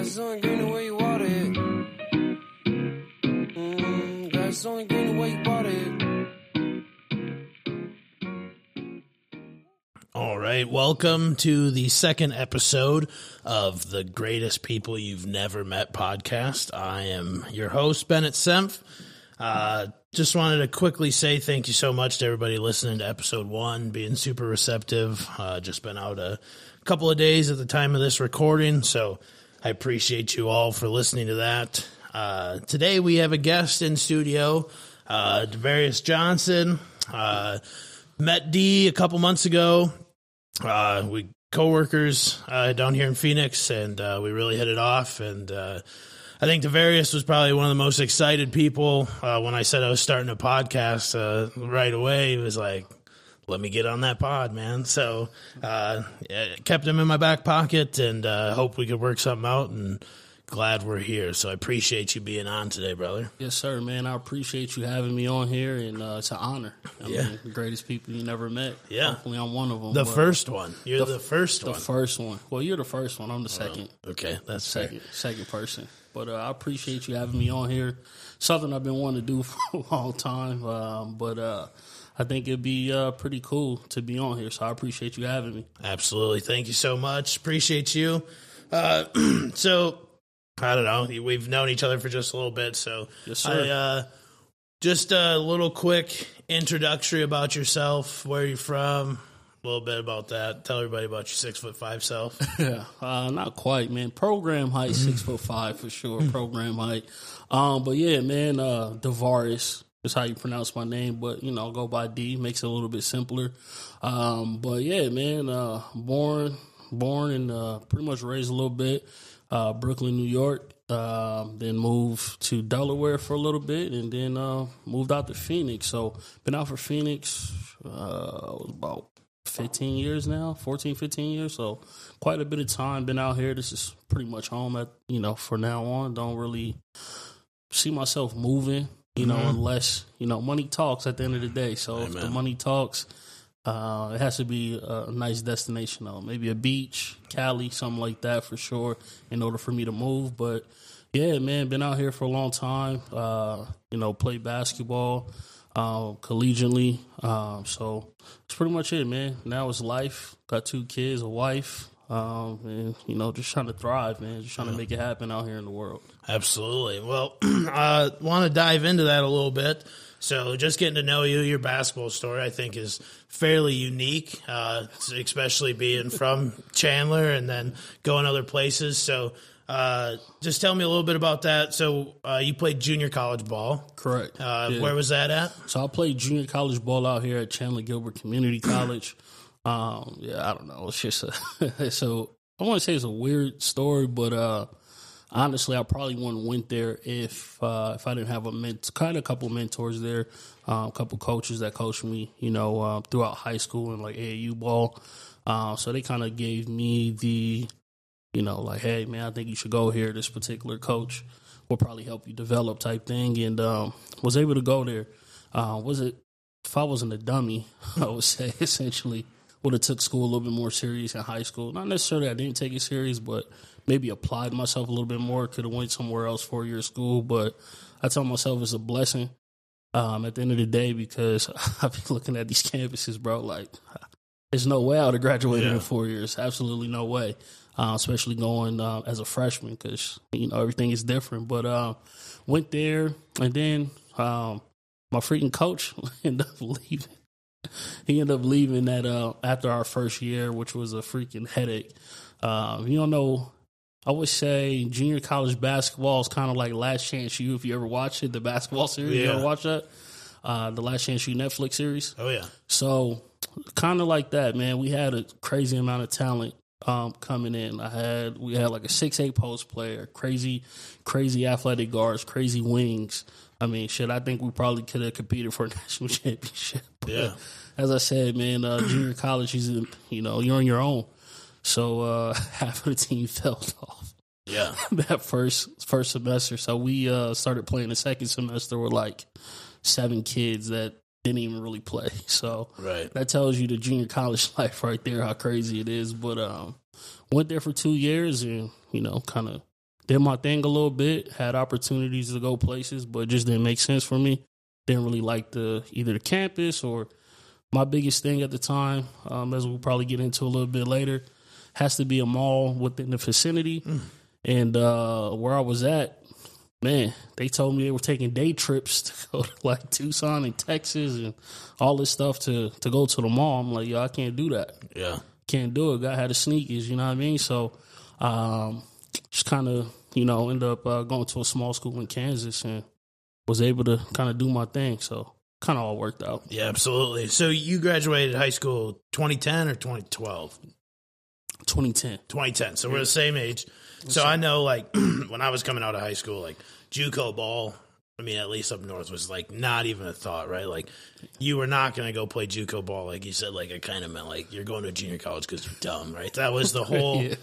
Grass green the way you water it. Mm, grass green the way you it. All right, welcome to the second episode of the Greatest People You've Never Met podcast. I am your host, Bennett Senf. Uh, just wanted to quickly say thank you so much to everybody listening to episode one, being super receptive. Uh, just been out a couple of days at the time of this recording, so I appreciate you all for listening to that. Uh, today we have a guest in studio, uh, Devirous Johnson. Uh, met D a couple months ago. Uh, we coworkers uh, down here in Phoenix, and uh, we really hit it off. And uh, I think Devirous was probably one of the most excited people uh, when I said I was starting a podcast. Uh, right away, he was like, "Let me get on that pod, man." So uh, kept him in my back pocket, and uh, hope we could work something out. And glad we're here. So I appreciate you being on today, brother. Yes, sir, man. I appreciate you having me on here, and uh, it's an honor. I Yeah. mean, the greatest people you never met. Yeah. Hopefully, I'm one of them. The first one. You're the, the- first the one. first one. Well, you're the first one. I'm the second, okay, that's fair. second, second person. But uh, I appreciate you having me on here. Something I've been wanting to do for a long time. Um, but uh, I think it'd be uh, pretty cool to be on here. So I appreciate you having me. Absolutely. Thank you so much. Appreciate you. Uh, so, I don't know. We've known each other for just a little bit. So, Yes, sir. I, uh, just a little quick introductory about yourself, where you're from, a little bit about that. Tell everybody about your six foot five self. Yeah, uh, not quite, man. Program height, six foot five for sure. Program height, um, but yeah, man. Uh, Devirous is how you pronounce my name, but you know, go by D makes it a little bit simpler. Um, but yeah, man. Uh, born, born, and uh, pretty much raised a little bit. Uh, Brooklyn, New York. Um, then moved to Delaware for a little bit, and then uh, moved out to Phoenix. So been out for Phoenix. Uh, was about 15 years now 14 15 years so quite a bit of time been out here this is pretty much home at you know for now on don't really see myself moving you know unless you know money talks at the end of the day so if the money talks uh, it has to be a nice destination though maybe a beach cali something like that for sure in order for me to move but yeah man been out here for a long time uh, you know play basketball um, collegiately. Um, so that's pretty much it, man. Now it's life. Got two kids, a wife, um, and you know, just trying to thrive, man. Just trying to make it happen out here in the world. Absolutely. Well, I want to dive into that a little bit. So, just getting to know you, your basketball story, I think, is fairly unique, uh, especially being from Chandler and then going other places. So, uh, just tell me a little bit about that. So, uh, you played junior college ball. Correct. Uh, Yeah. Where was that at? So I played junior college ball out here at Chandler Gilbert Community College. Um, yeah, I don't know. It's just a so I want to say it's a weird story, but uh, honestly, I probably wouldn't went there if uh, if I didn't have a ment- kind of couple mentors there, um, a couple coaches that coached me, you know, uh, throughout high school and like AAU ball. Uh, so they kind of gave me the, you know, like, hey man, I think you should go here. This particular coach will probably help you develop type thing, and um, was able to go there. Uh, was it if I wasn't a dummy, I would say essentially would have took school a little bit more serious in high school. Not necessarily I didn't take it serious, but maybe applied myself a little bit more. Could have went somewhere else four year school, but I tell myself it's a blessing um, at the end of the day because I've been looking at these campuses, bro. Like, there's no way I would have graduated Yeah. in four years. Absolutely no way. Uh, especially going uh, as a freshman because you know everything is different. But uh, went there and then um, my freaking coach ended up leaving. He ended up leaving that uh, after our first year, which was a freaking headache. Um, you don't know. I would say junior college basketball is kind of like Last Chance U. If you ever watch it, the basketball series, you Yeah. ever watch that? Uh, the Last Chance U Netflix series. Oh, yeah. So, kind of like that, man. We had a crazy amount of talent um, coming in. I had we had like a six eight post player, crazy, crazy athletic guards, crazy wings. I mean, shit. I think we probably could have competed for a national championship. But Yeah. As I said, man, uh, junior college, you know you're on your own. So uh, half of the team fell off Yeah. that first first semester. So we uh, started playing the second semester with like seven kids that didn't even really play. So Right. that tells you the junior college life right there, how crazy it is. But um, went there for two years and you know, kind of did my thing a little bit, had opportunities to go places, but just didn't make sense for me. Didn't really like the either the campus or my biggest thing at the time, um, as we'll probably get into a little bit later, has to be a mall within the vicinity. And uh, where I was at, man, they told me they were taking day trips to go to like Tucson and Texas and all this stuff to to go to the mall. I'm like, yo, I can't do that. Yeah. Can't do it. Guy had the sneakers, you know what I mean? So, um, just kind of, you know, end up uh, going to a small school in Kansas and was able to kind of do my thing. So, kind of all worked out. Yeah, absolutely. So you graduated high school 2010 or 2012? 2010. 2010. So we're the same age. So I know, like, when I was coming out of high school, like, JUCO ball, I mean, at least up north, was like not even a thought, right? Like, you were not going to go play JUCO ball, like you said. Like, it kind of meant like you're going to junior college because you're dumb, right? That was the whole, Yeah.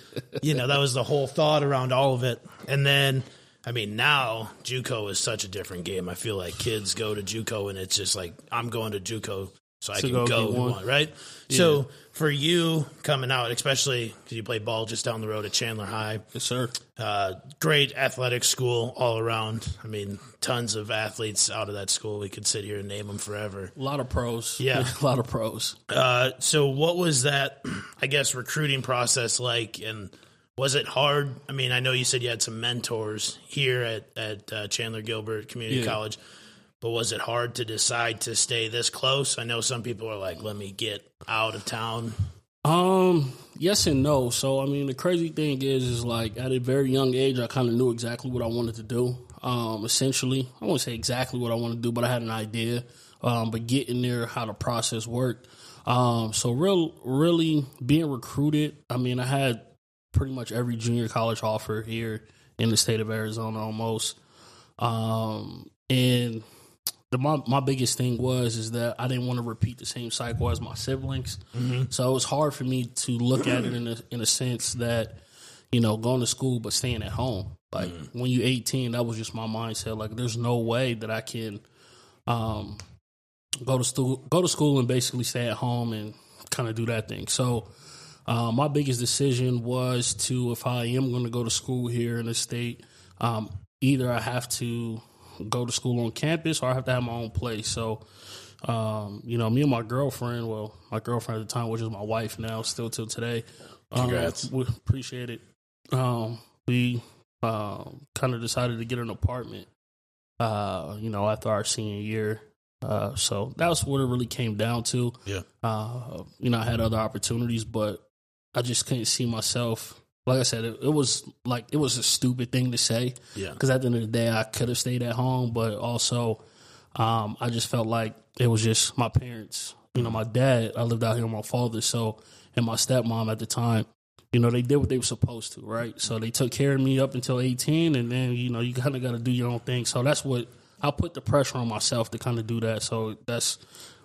you know, that was the whole thought around all of it. And then, I mean, now JUCO is such a different game. I feel like kids go to JUCO and it's just like I'm going to JUCO so I can go go, get one. one, right? So for you coming out, especially because you play ball just down the road at Chandler High, Yes, sir. uh, great athletic school all around. I mean, tons of athletes out of that school. We could sit here and name them forever. A lot of pros. Yeah. a lot of pros. Uh, so what was that, I guess, recruiting process like? And was it hard? I mean, I know you said you had some mentors here at, at uh, Chandler Gilbert Community Yeah. College, but was it hard to decide to stay this close? I know some people are like, let me get out of town. Um, yes and no. So I mean, the crazy thing is, is like at a very young age, I kind of knew exactly what I wanted to do. Um, essentially, I won't say exactly what I want to do, but I had an idea. Um, but getting there, how the process worked. Um, so real, really being recruited. I mean, I had pretty much every junior college offer here in the state of Arizona, almost. Um, and the my, my biggest thing was is that I didn't want to repeat the same cycle as my siblings. So it was hard for me to look at it in a in a sense that you know going to school but staying at home. Like when you 18, that was just my mindset. Like there's no way that I can um, go to school go to school and basically stay at home and kind of do that thing. So uh, my biggest decision was to if I am going to go to school here in the state, um, either I have to go to school on campus or I have to have my own place. So, um, you know, me and my girlfriend, well, my girlfriend at the time, which is my wife now, still till today. um, Congrats. we appreciate it. Um, we um, kind of decided to get an apartment, uh, you know, after our senior year. Uh, so that's what it really came down to. Yeah. Uh, you know, I had other opportunities, but I just couldn't see myself. Like I said, it, it was like it was a stupid thing to say Yeah. because at the end of the day, I could have stayed at home, but also um, I just felt like it was just my parents. You know, my dad, I lived out here with my father, so and my stepmom at the time. You know, they did what they were supposed to, right? So they took care of me up until 18, and then, you know, you kind of got to do your own thing. So that's what I put the pressure on myself to kind of do that. So that's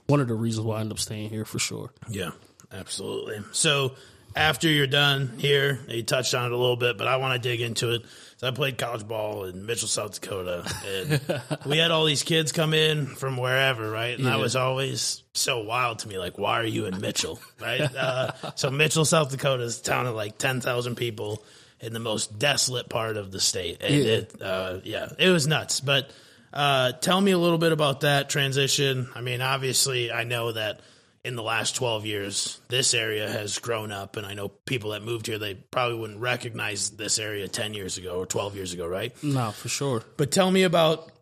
one of the reasons why I ended up staying here for sure. Yeah, absolutely. So after you're done here, you touched on it a little bit, but I want to dig into it. So I played college ball in Mitchell, South Dakota, and we had all these kids come in from wherever, right? And that Yeah. was always so wild to me. Like, why are you in Mitchell, right? Uh, so Mitchell, South Dakota is a town of like ten thousand people in the most desolate part of the state, and Yeah. it, uh, yeah, it was nuts. But uh, tell me a little bit about that transition. I mean, obviously, I know that in the last 12 years, this area has grown up, and I know people that moved here, they probably wouldn't recognize this area 10 years ago or 12 years ago, right? No, for sure. But tell me about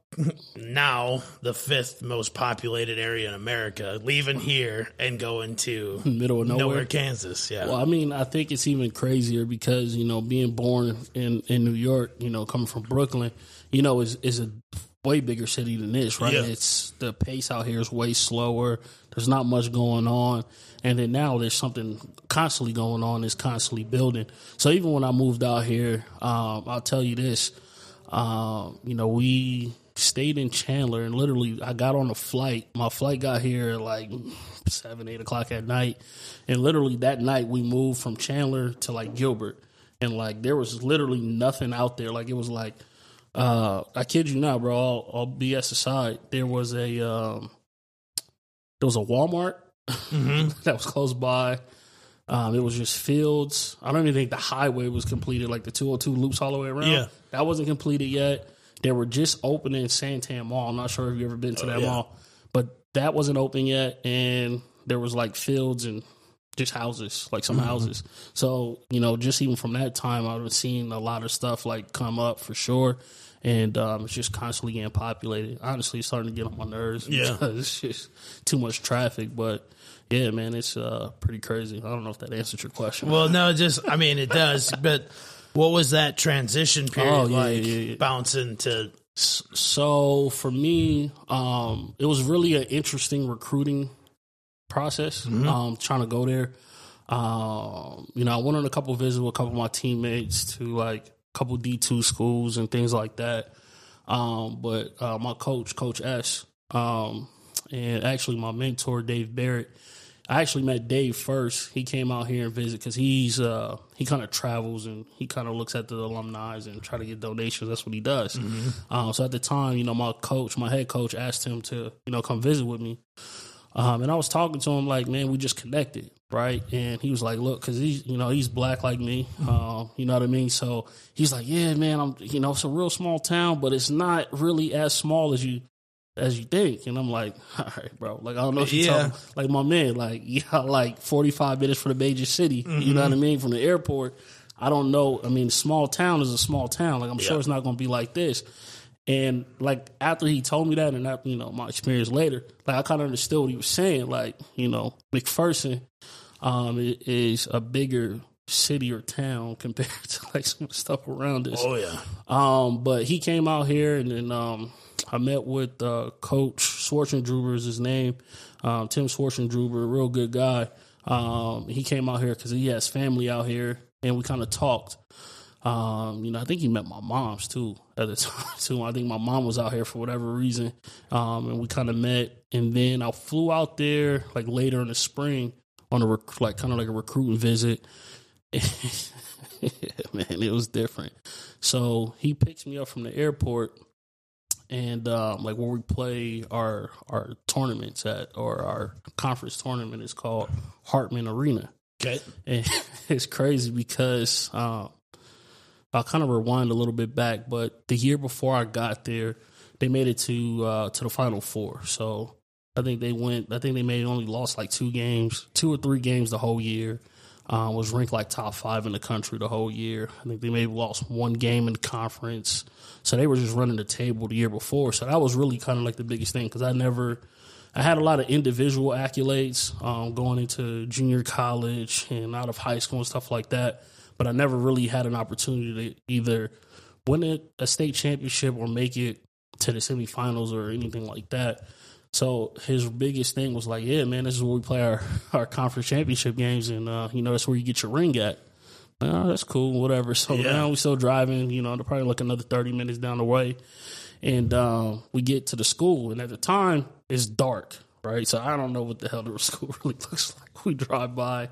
now the fifth most populated area in America, leaving here and going to Middle of nowhere. nowhere, Kansas. Yeah. Well, I mean, I think it's even crazier because you know, being born in in New York, you know, coming from Brooklyn, you know, is is a way bigger city than this, right? Yeah. It's the pace out here is way slower. There's not much going on, and then now there's something constantly going on. It's constantly building. So even when I moved out here, um, I'll tell you this, um, you know, we stayed in Chandler, and literally, I got on a flight. My flight got here at like seven, eight o'clock at night, and literally that night we moved from Chandler to like Gilbert, and like there was literally nothing out there. Like it was like, uh, I kid you not, bro. All, all BS aside, there was a um, there was a Walmart that was close by. Um, it was just fields. I don't even think the highway was completed, like the 202 loops all the way around. Yeah. That wasn't completed yet. They were just opening Santan Mall. I'm not sure if you've ever been to that Oh, yeah. mall, but that wasn't open yet. And there was like fields and just houses, like some houses. So, you know, just even from that time, I've seen a lot of stuff like come up for sure. And um, it's just constantly getting populated. Honestly, it's starting to get on my nerves Yeah. because it's just too much traffic. But yeah, man, it's uh, pretty crazy. I don't know if that answers your question. Well, no, just I mean it does, but what was that transition period Oh, yeah, like? yeah, yeah. Bouncing to So for me, um, it was really an interesting recruiting process. Um, trying to go there. Um, you know, I went on a couple visits with a couple of my teammates to like a couple D two schools and things like that. Um, but uh, my coach, Coach S, um, and actually my mentor, Dave Barrett. I actually met Dave first. He came out here and visit because he's uh, he kind of travels and he kind of looks at the alumni and try to get donations. That's what he does. Um, so at the time, you know, my coach, my head coach, asked him to you know come visit with me. Um, and I was talking to him like, man, we just connected, right? And he was like, look, because he's, you know, he's black like me, um, you know what I mean? So he's like, yeah, man, I'm, you know, it's a real small town, but it's not really as small as you, as you think. And I'm like, all right, bro, like I don't know if you're Yeah. talking, like my man, like yeah, like 45 minutes from the major city, you know what I mean, from the airport. I don't know. I mean, small town is a small town. Like I'm sure it's not going to be like this. And like after he told me that, and that you know my experience later, like I kind of understood what he was saying. Like you know McPherson um, is a bigger city or town compared to like some stuff around us. oh yeah, Um, but he came out here, and then um, I met with uh, Coach Schwartzendruber is his name, um, Tim Schwartzendruber, real good guy. Um, he came out here because he has family out here, and we kind of talked. Um, you know, I think he met my mom's too at the time too. I think my mom was out here for whatever reason, um, and we kind of met. And then I flew out there like later in the spring on a rec- like kind of like a recruiting visit. man, it was different. So he picks me up from the airport, and um, like where we play our our tournaments at, or our conference tournament is called Hartman Arena. okay, And it's crazy because um, I'll kind of rewind a little bit back, but the year before I got there, they made it to uh, to the Final Four. So I think they went. I think they made only lost like two games, two or three games the whole year. Um, was ranked like top five in the country the whole year. I think they maybe lost one game in the conference. So they were just running the table the year before. So that was really kind of like the biggest thing because I never. I had a lot of individual accolades um, going into junior college and out of high school and stuff like that, but I never really had an opportunity to either win a, a state championship or make it to the semifinals or anything like that. So his biggest thing was like, yeah, man, this is where we play our, our conference championship games, and uh, you know that's where you get your ring at. Oh, that's cool, whatever. So Yeah. now we're still driving, you know, they're probably like another thirty minutes down the way, and um, we get to the school, and at the time it's dark, right? So I don't know what the hell the school really looks like. We drive by,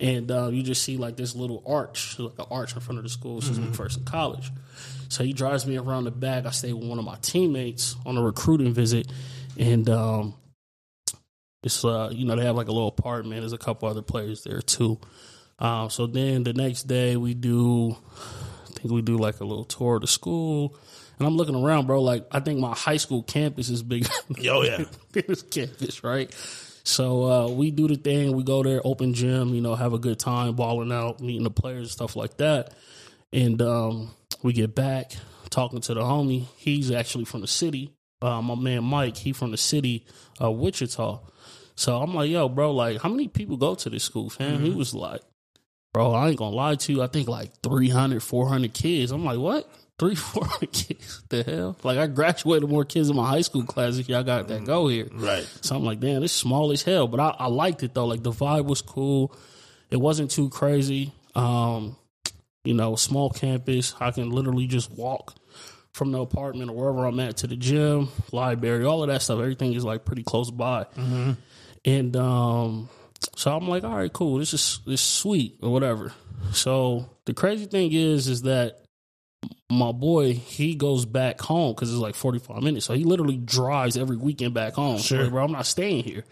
and uh, you just see like this little arch, like an arch in front of the school. This is in College. So he drives me around the back. I stay with one of my teammates on a recruiting visit, and um, it's uh, you know they have like a little apartment. There's a couple other players there too. Um, so then the next day we do, I think we do like a little tour of the school, and I'm looking around, bro. Like I think my high school campus is bigger oh yeah, this campus, right? So uh, we do the thing. We go there, open gym, you know, have a good time, balling out, meeting the players and stuff like that. And um, we get back talking to the homie. He's actually from the city. Uh, my man Mike, he from the city, uh, Wichita. So I'm like, yo, bro, like, how many people go to this school, fam? He was like, bro, I ain't gonna lie to you. I think like 300, 400 kids. I'm like, what? Three, four kids? The hell? Like, I graduated more kids in my high school class if y'all got that go here. right. So I'm like, damn, this small as hell. But I, I liked it though. Like the vibe was cool. It wasn't too crazy. Um, you know, small campus. I can literally just walk from the apartment or wherever I'm at to the gym, library, all of that stuff. Everything is like pretty close by. And um, so I'm like, all right, cool. This is this is sweet or whatever. So the crazy thing is, is that my boy he goes back home because it's like 45 minutes so he literally drives every weekend back home Sure. So, like, bro i'm not staying here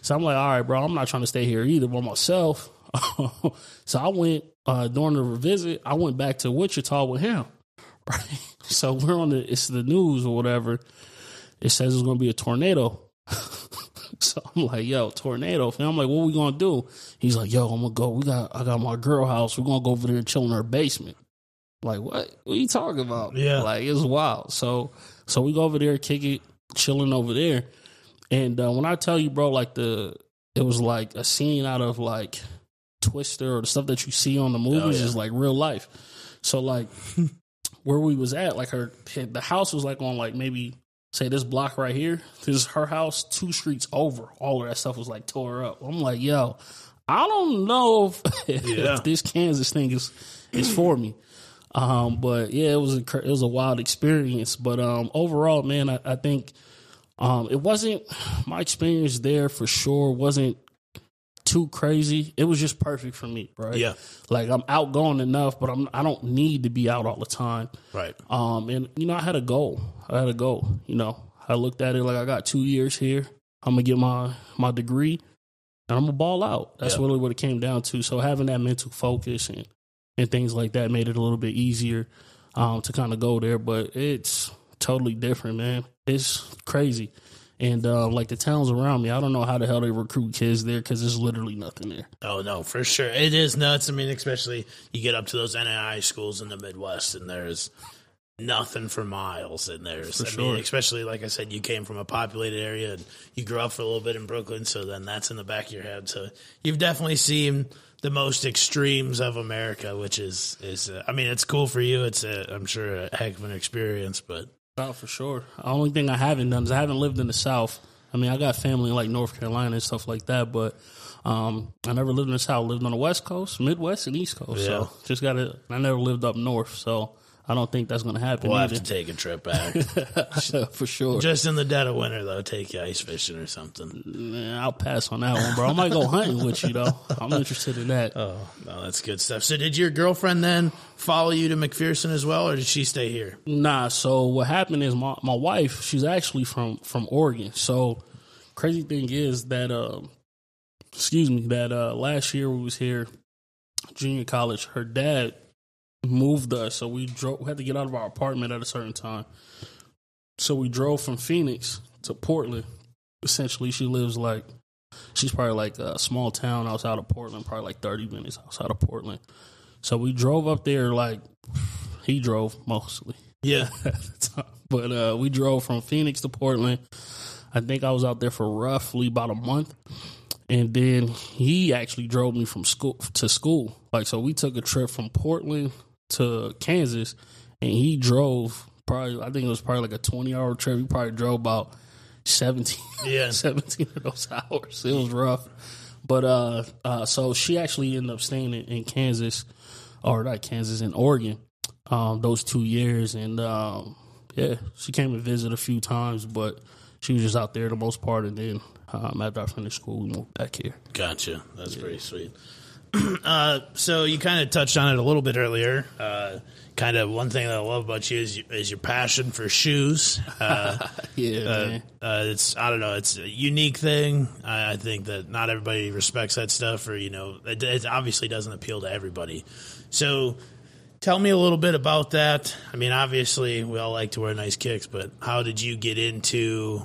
so i'm like all right bro i'm not trying to stay here either by myself so I went uh, during the visit. I went back to Wichita with him. Right. So we're on the it's the news or whatever. It says it's going to be a tornado. so I'm like, yo, tornado. And I'm like, what we gonna do? He's like, yo, I'm gonna go. We got I got my girl house. We're gonna go over there and chill in her basement. Like what? What are you talking about? Yeah. like it's wild. So so we go over there, kick it, chilling over there. And uh, when I tell you, bro, like the it was like a scene out of like Twister or the stuff that you see on the movies yeah. is like real life. So like where we was at, like her the house was like on like maybe say this block right here. This is her house, two streets over. All of that stuff was like tore up. I'm like, yo, I don't know if, Yeah. if this Kansas thing is is for me. Um, but yeah, it was a it was a wild experience. But um, overall, man, I, I think um, it wasn't my experience there for sure wasn't too crazy. It was just perfect for me, right? Yeah. Like I'm outgoing enough, but I'm I don't need to be out all the time. Right. Um, and you know, I had a goal. I had a goal. You know, I looked at it like I got two years here. I'm gonna get my my degree, and I'm gonna ball out. That's Yeah. really what it came down to. So having that mental focus and and things like that made it a little bit easier um, to kind of go there. But it's totally different, man. It's crazy. And uh, like the towns around me, I don't know how the hell they recruit kids there because there's literally nothing there. Oh no, for sure. It is nuts. I mean, especially you get up to those NAI schools in the Midwest, and there's nothing for miles. And there's, I sure. mean, especially like I said, you came from a populated area, and you grew up for a little bit in Brooklyn, so then that's in the back of your head. So you've definitely seen the most extremes of America, which is is. Uh, I mean, it's cool for you. It's a, I'm sure a heck of an experience, but Oh, for sure. The only thing I haven't done is I haven't lived in the South. I mean, I got family in like North Carolina and stuff like that, but um, I never lived in the South. Lived on the West Coast, Midwest, and East Coast. So Yeah. just got to. I never lived up north, so I don't think that's going to happen we'll have to take a trip back. for sure. Just in the dead of winter, though, take you ice fishing or something. Man, I'll pass on that one, bro. I might go hunting with you though. I'm interested in that. Oh, no, that's good stuff. So, did your girlfriend then follow you to McPherson as well, or did she stay here? Nah, so what happened is my, my wife, she's actually from from Oregon. So crazy thing is that um excuse me, that uh last year we was here, junior college, her dad moved us, so we drove we had to get out of our apartment at a certain time. So we drove from Phoenix to Portland. Essentially she lives like she's probably like a small town outside of Portland, probably like thirty minutes outside of Portland. So we drove up there like he drove mostly Yeah. at the time. But uh, we drove from Phoenix to Portland. I think I was out there for roughly about a month. And then he actually drove me from school to school. Like so we took a trip from Portland to Kansas and he drove probably I think it was probably like a 20 hour trip. He probably drove about 17 Yeah. 17 of those hours. It was rough. But uh, uh, so she actually ended up staying in, in Kansas, or not Kansas, in Oregon, um, those two years. And um, yeah, she came and visited a few times, but she was just out there the most part. And then um, after I finished school, we moved back here. Gotcha. That's pretty sweet. uh, so you kind of touched on it a little bit earlier. Uh, kind of one thing that I love about you is, is your passion for shoes. Uh, Yeah, uh, uh, it's I don't know. It's a unique thing. I, I think that not everybody respects that stuff, or you know, it, it obviously doesn't appeal to everybody. So, tell me a little bit about that. I mean, obviously, we all like to wear nice kicks, but how did you get into?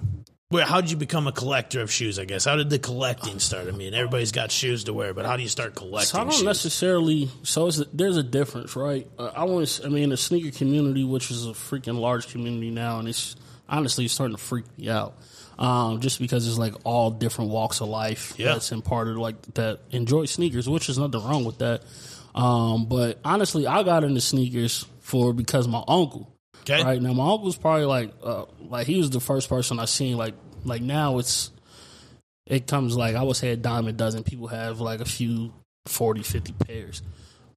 Where, how did you become a collector of shoes? I guess how did the collecting start? I mean, everybody's got shoes to wear, but how do you start collecting So I don't shoes? necessarily. So it's, there's a difference, right? Uh, I want. I mean, the sneaker community, which is a freaking large community now, and it's honestly it's starting to freak me out. Um, just because it's like all different walks of life Yeah. that's imparted, like that enjoy sneakers, which is nothing wrong with that. Um, but honestly, I got into sneakers for because my uncle. Okay. Right now, my uncle's probably like, uh, like he was the first person I seen. Like, like now it's it comes like I would say a dime a dozen. People have like a few 40, 50 pairs.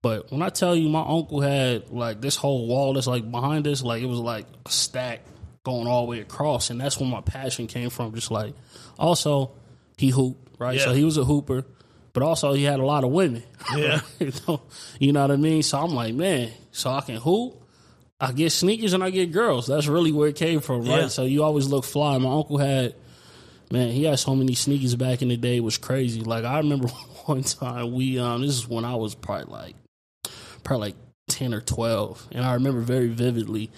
But when I tell you my uncle had like this whole wall that's like behind us, like it was like a stack going all the way across. And that's where my passion came from. Just like also he hooped, right? So he was a hooper, but also he had a lot of women. Yeah. you, know, you know what I mean? So I'm like, man, so I can hoop. I get sneakers and I get girls. That's really where it came from, right? Yeah. So you always look fly. My uncle had man, he had so many sneakers back in the day. It was crazy. Like I remember one time we um this is when I was probably like probably like ten or twelve, and I remember very vividly.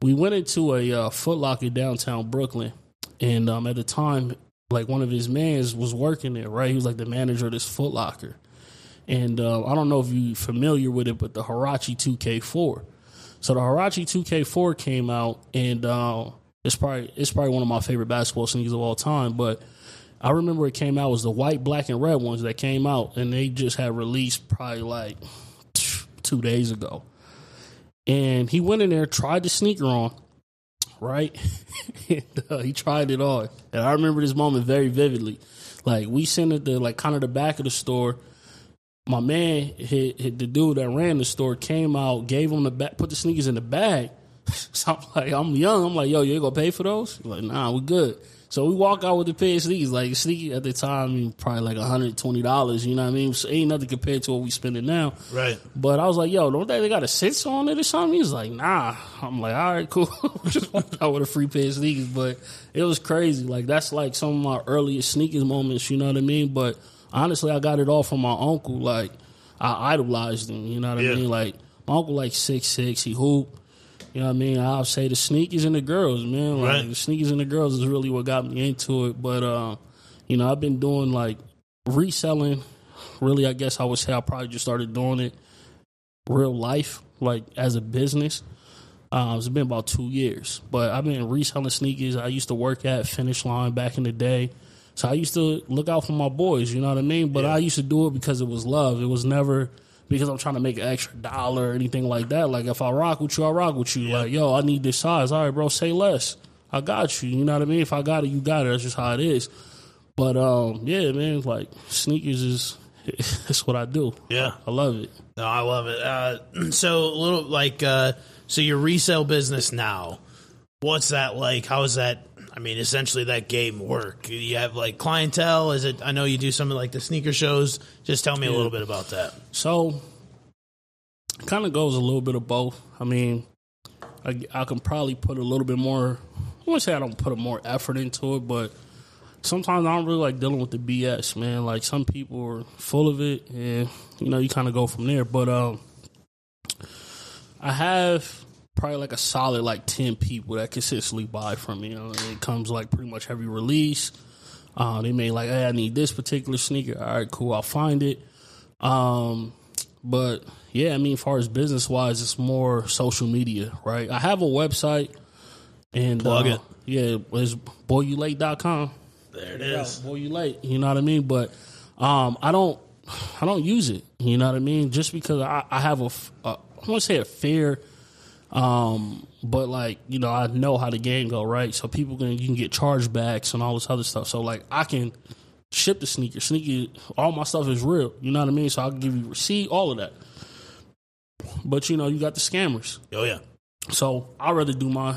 We went into a uh, Foot Locker downtown Brooklyn, and um at the time, like one of his mans was working there. Right, he was like the manager of this Foot Locker, and uh, I don't know if you're familiar with it, but the Huarache 2K4. So the Huarache 2K4 came out, and uh, it's probably it's probably one of my favorite basketball sneakers of all time. But I remember it came out it was the white, black, and red ones that came out, and they just had released probably like two days ago. And he went in there, tried the sneaker on, right? and, uh, he tried it on, and I remember this moment very vividly. Like we sent it to like kind of the back of the store. My man, hit, hit the dude that ran the store, came out, gave him the back, put the sneakers in the bag. So I'm like, I'm young. I'm like, yo, you ain't gonna pay for those? He's like, nah, we good. So we walk out with the pair of sneakers. Like sneaker at the time, probably like hundred twenty dollars. You know what I mean? So ain't nothing compared to what we spending now. Right. But I was like, yo, don't they, they got a sense on it or something? He's like, nah. I'm like, all right, cool. Just walked out with a free pair of sneakers. But it was crazy. Like that's like some of my earliest sneakers moments. You know what I mean? But honestly, I got it all from my uncle. Like I idolized him. You know what Yeah. I mean? Like my uncle, like six six. He hoop. You know what I mean? I'll say the sneakers and the girls, man. Like Right. the sneakers and the girls is really what got me into it. But uh, you know, I've been doing like reselling. Really, I guess I would say I probably just started doing it real life, like as a business. Uh, it's been about two years, but I've been reselling sneakers. I used to work at Finish Line back in the day, so I used to look out for my boys. You know what I mean? But Yeah. I used to do it because it was love. It was never because I'm trying to make an extra dollar or anything like that. Like if I rock with you, I rock with you. Like yo, I need this size. All right, bro, say less. I got you. You know what I mean? If I got it, you got it. That's just how it is. But um, yeah, man, like sneakers is it's what I do. Yeah. I love it. No, I love it. Uh, so a little like uh, so your resale business now. What's that like? How is that? I mean, essentially that game work. You have like clientele. Is it? I know you do some of like the sneaker shows. Just tell me a little bit about that. So, kind of goes a little bit of both. I mean, I, I can probably put a little bit more. I wouldn't say I don't put a more effort into it, but sometimes I don't really like dealing with the BS, man. Like some people are full of it, and you know, you kind of go from there. But um, I have probably like a solid like ten people that consistently buy from me. You know, it comes like pretty much every release. Uh, they may like, hey, I need this particular sneaker. All right, cool, I'll find it. Um, but yeah, I mean, as far as business wise, it's more social media, right? I have a website and Plug uh, it. Yeah, it's boyulate.com. There it Yeah, is. boy, you late. You know what I mean? But um, I don't, I don't use it. You know what I mean? Just because I, I have a, f- a- I want to say a fear, um, but like you know, I know how the game go, right? So people can you can get chargebacks and all this other stuff. So like I can ship the sneaker, sneaker, all my stuff is real. You know what I mean? So I can give you receipt, all of that. But you know, you got the scammers. Oh yeah. So I'd rather do my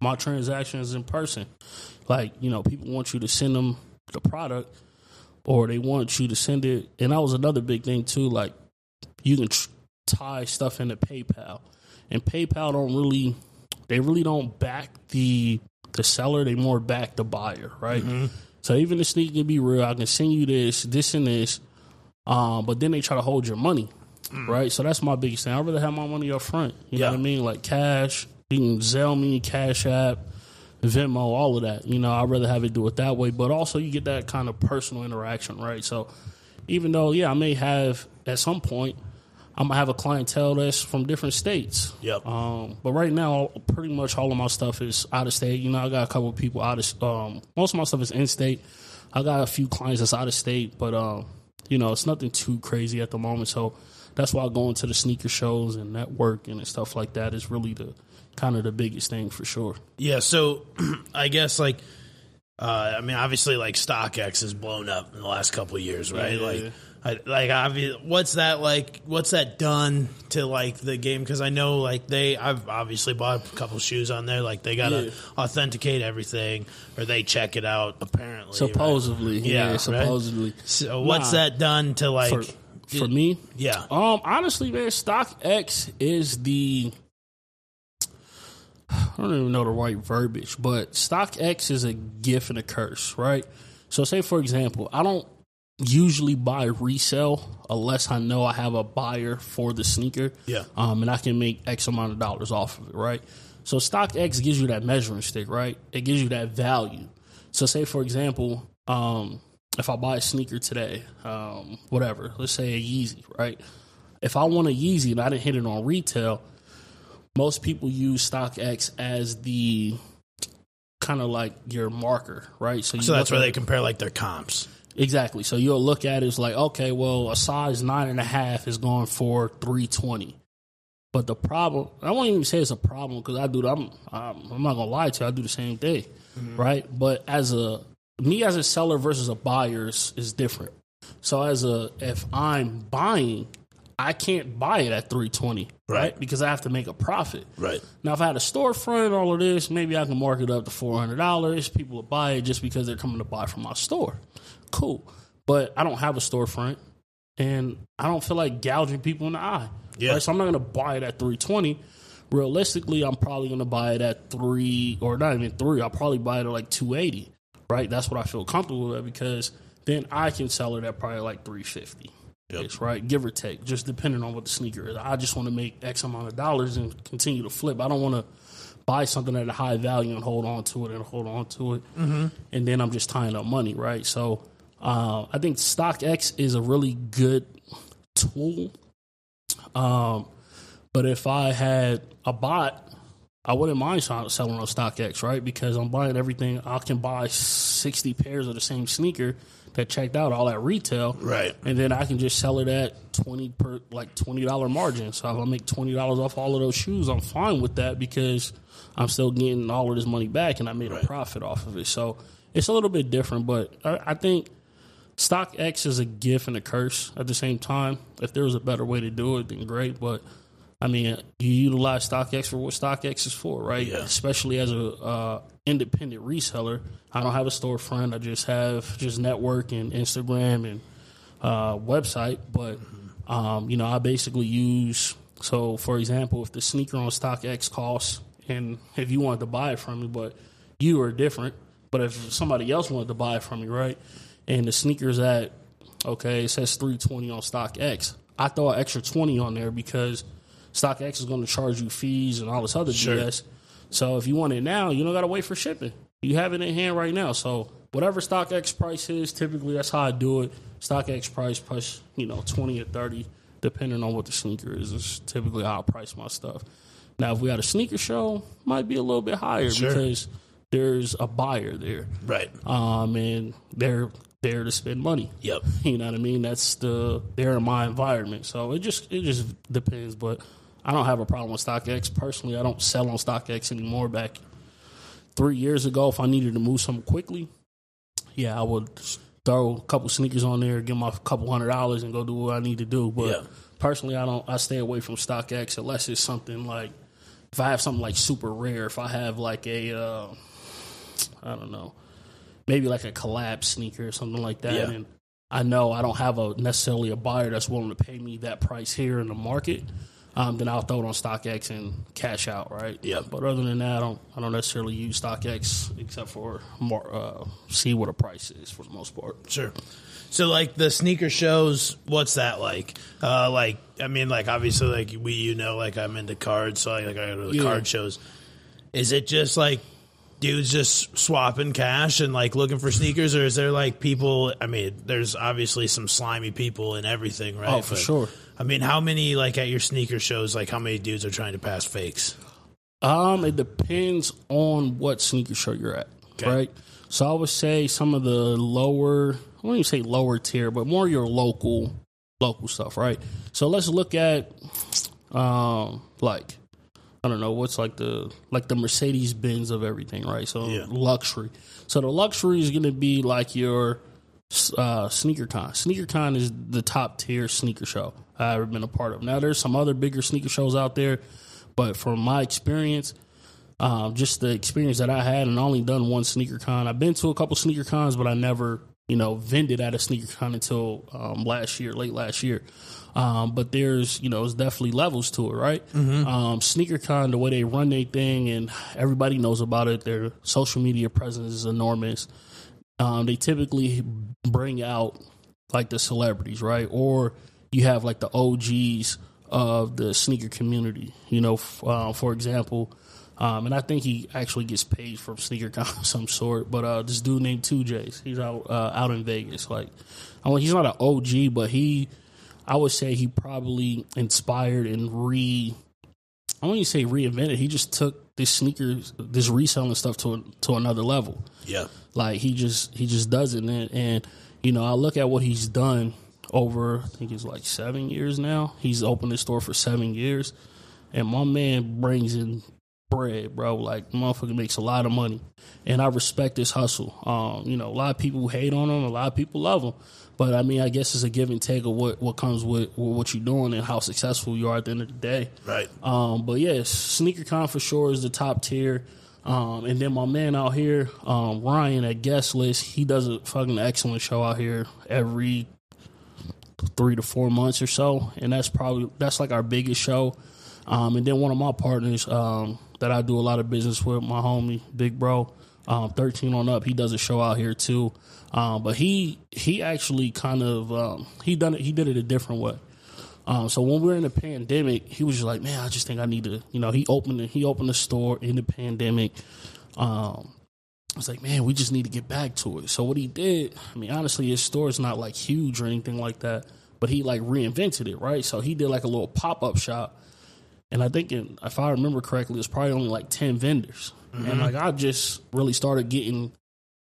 my transactions in person. Like, you know, people want you to send them the product or they want you to send it. And that was another big thing too. Like, you can tr- tie stuff into PayPal. And PayPal don't really, they really don't back the the seller. They more back the buyer, right? So even the sneaker can be real. I can send you this, this, and this. Um, but then they try to hold your money, right? So that's my biggest thing. I'd rather have my money up front. You Yeah. know what I mean? Like cash. You can Zelle me, Cash App, Venmo, all of that. You know, I'd rather have it do it that way. But also, you get that kind of personal interaction, right? So even though, yeah, I may have at some point, I'm gonna have a clientele that's from different states. Yep. Um, but right now, pretty much all of my stuff is out of state. You know, I got a couple of people out of. Um, most of my stuff is in state. I got a few clients that's out of state, but um, you know, it's nothing too crazy at the moment. So that's why going to the sneaker shows and networking and stuff like that is really the kind of the biggest thing for sure. Yeah, so I guess like uh, I mean obviously like StockX has blown up in the last couple of years, right? Yeah, like yeah. I, like obvi- what's that like what's that done to like the game cuz I know like they I've obviously bought a couple shoes on there like they got to Yeah. authenticate everything or they check it out apparently. right? Supposedly, Yeah, yeah, right? supposedly. So what's Nah. that done to like for, for me? yeah. Um, honestly, man, Stock X is the. I don't even know the right verbiage, but Stock X is a gift and a curse, right? So, say for example, I don't usually buy resale unless I know I have a buyer for the sneaker. Yeah. Um, and I can make X amount of dollars off of it, right? So stock X gives you that measuring stick, right? It gives you that value. So say for example, um, if I buy a sneaker today, um, whatever, let's say a Yeezy, right? If I want a Yeezy and I didn't hit it on retail, most people use StockX as the kind of like your marker, right? you So that's where they compare like their comps. Exactly. So you'll look at it as like, okay, well, a size nine and a half is going for three twenty. But the problem, I won't even say it's a problem because I do. I'm, I'm, I'm not gonna lie to you. I do the same thing, mm-hmm. right? But as a me as a seller versus a buyer is, is different. So as a if I'm buying, I can't buy it at three twenty, right? Right. Because I have to make a profit. Right. Now, if I had a storefront, all of this, maybe I can mark it up to four hundred dollars. People will buy it just because they're coming to buy from my store. Cool, but I don't have a storefront, and I don't feel like gouging people in the eye. Yeah. Right? So I'm not going to buy it at three twenty. Realistically, I'm probably going to buy it at three, or not even three. I'll probably buy it at like two eighty. Right? That's what I feel comfortable with because then I can sell it at probably like three fifty. Yep. It's right, give or take, just depending on what the sneaker is. I just want to make X amount of dollars and continue to flip. I don't want to buy something at a high value and hold on to it and hold on to it, mm-hmm. and then I'm just tying up money, right? So uh, I think StockX is a really good tool. Um, but if I had a bot, I wouldn't mind selling selling on StockX, right? Because I'm buying everything. I can buy 60 pairs of the same sneaker that checked out all at retail, Right. and then I can just sell it at twenty per like twenty dollar margin. So if I make twenty dollars off all of those shoes, I'm fine with that because I'm still getting all of this money back, and I made Right. a profit off of it. So it's a little bit different, but I, I think StockX is a gift and a curse at the same time. If there was a better way to do it, then great. But I mean, you utilize StockX for what StockX is for, right? Yeah. Especially as a uh, independent reseller. I don't have a storefront. I just have just network and Instagram and uh, website. But um, you know, I basically use. So, for example, if the sneaker on StockX costs, and if you wanted to buy it from me, but you are different. But if somebody else wanted to buy it from me, right, and the sneaker's at okay, it says three twenty on Stock X. I throw an extra twenty on there because Stock X is going to charge you fees and all this other Sure. BS. So if you want it now, you don't got to wait for shipping. You have it in hand right now. So whatever Stock X price is, typically that's how I do it. Stock X price plus you know twenty or thirty, depending on what the sneaker is. Is typically how I price my stuff. Now, if we had a sneaker show, might be a little bit higher Sure. because there's a buyer there, Right. um, and they're there to spend money. Yep. You know what I mean? That's the they're in my environment. So it just it just depends. But I don't have a problem with StockX personally. I don't sell on StockX anymore. Back three years ago, if I needed to move something quickly, yeah, I would throw a couple sneakers on there, give a couple hundred dollars, and go do what I need to do. But Yeah. personally, I don't. I stay away from StockX unless it's something like if I have something like super rare. If I have like a uh, I don't know, maybe like a collab sneaker or something like that, Yeah. and I know I don't have a necessarily a buyer that's willing to pay me that price here in the market. Um, then I'll throw it on StockX and cash out, right? Yep. But other than that, I don't. I don't necessarily use StockX except for more uh, see what a price is for the most part. Sure. So like the sneaker shows, what's that like? Uh, like I mean, like obviously, like we you know, like I'm into cards, so I like I go to the Yeah. card shows. Is it just like dudes just swapping cash and like looking for sneakers, or is there like people? I mean, there's obviously some slimy people and everything, right? Oh, for sure. I mean, how many like at your sneaker shows? Like how many dudes are trying to pass fakes? Um, it depends on what sneaker show you're at, Okay. right? So I would say some of the lower, I wouldn't even say lower tier, but more your local, local stuff, right? So let's look at, um, like I don't know what's like the like the Mercedes Benz of everything, right? So Yeah. luxury. So the luxury is going to be like your uh, sneaker con. Sneaker con is the top tier sneaker show I've ever been a part of. Now there's some other bigger sneaker shows out there, but from my experience, um, just the experience that I had, and only done one sneaker con. I've been to a couple sneaker cons, but I never you know, vended at a sneaker con until um, last year, late last year. Um, but there's, you know, there's definitely levels to it, right? Um, sneaker con, the way they run their thing, and everybody knows about it. Their social media presence is enormous. Um, they typically bring out like the celebrities, right? Or you have like the OGs of the sneaker community. You know, f- uh, for example, um, and I think he actually gets paid from sneaker con of some sort. But uh, this dude named Two J's, he's out uh, out in Vegas. Like, I mean, he's not an OG, but he, I would say, he probably inspired and re. I wouldn't even say reinvented. He just took this sneakers, this reselling stuff to to another level. Yeah. Like he just he just does it, and, and you know I look at what he's done over. I think it's like seven years now. He's opened his store for seven years, and my man brings in bread, bro. Like motherfucker makes a lot of money, and I respect his hustle. Um, you know, a lot of people hate on him, a lot of people love him, but I mean, I guess it's a give and take of what what comes with, with what you're doing and how successful you are at the end of the day. Right. Um, but yes, SneakerCon for sure is the top tier. Um, and then my man out here, um, Ryan at Guest List, he does a fucking excellent show out here every three to four months or so, and that's probably that's like our biggest show. Um, and then one of my partners um, that I do a lot of business with, my homie Big Bro, um, thirteen on up, he does a show out here too. Um, but he he actually kind of um, he done it he did it a different way. Um, so when we were in the pandemic, he was just like, "Man, I just think I need to." You know, he opened it, he opened a store in the pandemic. Um, I was like, "Man, we just need to get back to it." So what he did, I mean, honestly, his store is not like huge or anything like that, but he like reinvented it, right? So he did like a little pop up shop, and I think in, if I remember correctly, it was probably only like ten vendors, and like I just really started getting,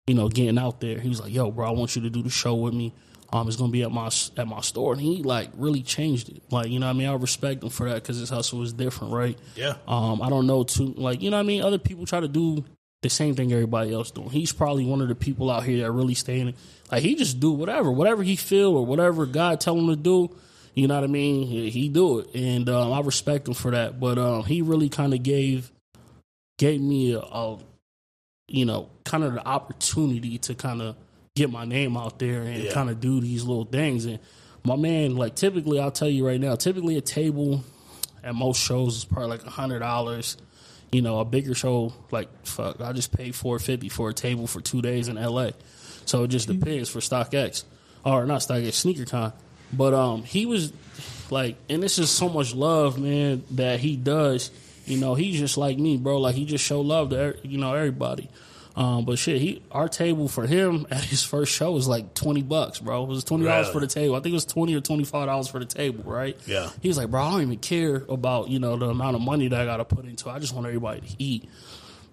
you know, getting out there. He was like, "Yo, bro, I want you to do the show with me." Um, it's gonna be at my at my store, and he like really changed it. Like you know, I mean, I respect him for that because his hustle is different, right? Yeah. Um, I don't know too like you know, what I mean, other people try to do the same thing everybody else doing. He's probably one of the people out here that really staying like he just do whatever, whatever he feel or whatever God tell him to do. You know what I mean? He, he do it, and um, I respect him for that. But um, he really kind of gave gave me a, a you know kind of the opportunity to kind of get my name out there and Yeah. kind of do these little things. And my man, like typically, I'll tell you right now, typically a table at most shows is probably like a hundred dollars. You know, a bigger show like fuck, I just paid four fifty for a table for two days in L.A. So it just depends for StockX or not StockX SneakerCon. But um, he was like, and this is so much love, man, that he does. You know, he's just like me, bro. Like he just show love to you know everybody. Um, but shit, he our table for him at his first show was like twenty bucks, bro. It was twenty dollars Really? for the table. I think it was twenty or twenty five dollars for the table, right? Yeah. He was like, bro, I don't even care about you know the amount of money that I got to put into. it. I just want everybody to eat,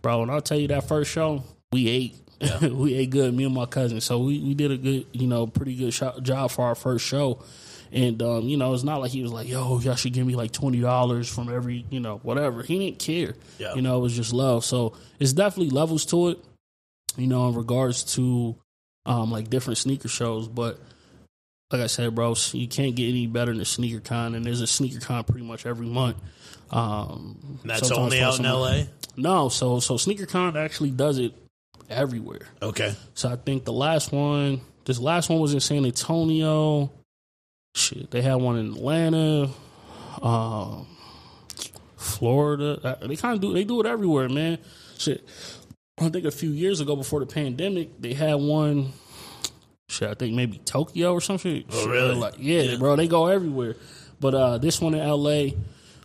bro. And I'll tell you that first show, we ate. we ate good, me and my cousin. So we, we did a good, you know, pretty good shot, job for our first show. And um, you know, it's not like he was like, "Yo, y'all should give me like twenty dollars from every, you know, whatever." He didn't care. Yeah. You know, it was just love. So it's definitely levels to it. You know, in regards to um, like different sneaker shows, but like I said, bro, you can't get any better than Sneaker Con, and there's a Sneaker Con pretty much every month. Um, that's only out in once a month. LA. No, so so Sneaker Con actually does it everywhere. Okay. So I think the last one, this last one was in San Antonio. Shit, they had one in Atlanta, um, Florida. Uh, They kind of do they do it everywhere, man. Shit, I think a few years ago before the pandemic, they had one. Shit, I think maybe Tokyo or something. Oh, Shit, really? Like, yeah, Yeah. bro, they go everywhere. But uh, this one in L.A.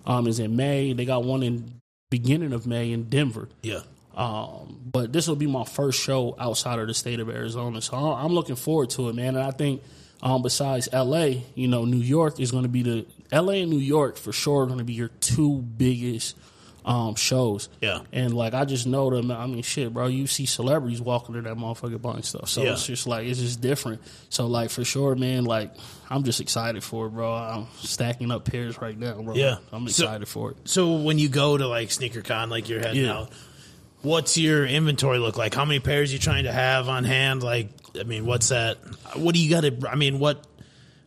Um, is in May. They got one in beginning of May in Denver. Yeah. Um, but this will be my first show outside of the state of Arizona, so I'm looking forward to it, man. And I think, um, besides LA, you know, New York is going to be the LA and New York for sure are going to be your two biggest um, shows. Yeah. And like I just know them. I mean, shit, bro. You see celebrities walking to that motherfucker buying stuff, so Yeah. it's just like it's just different. So like for sure, man. Like I'm just excited for it, bro. I'm stacking up pairs right now, bro. Yeah. I'm So- excited for it. So when you go to like SneakerCon, like you're heading Yeah. out, what's your inventory look like? How many pairs you trying to have on hand? Like, I mean, what's that? What do you got to? I mean, what?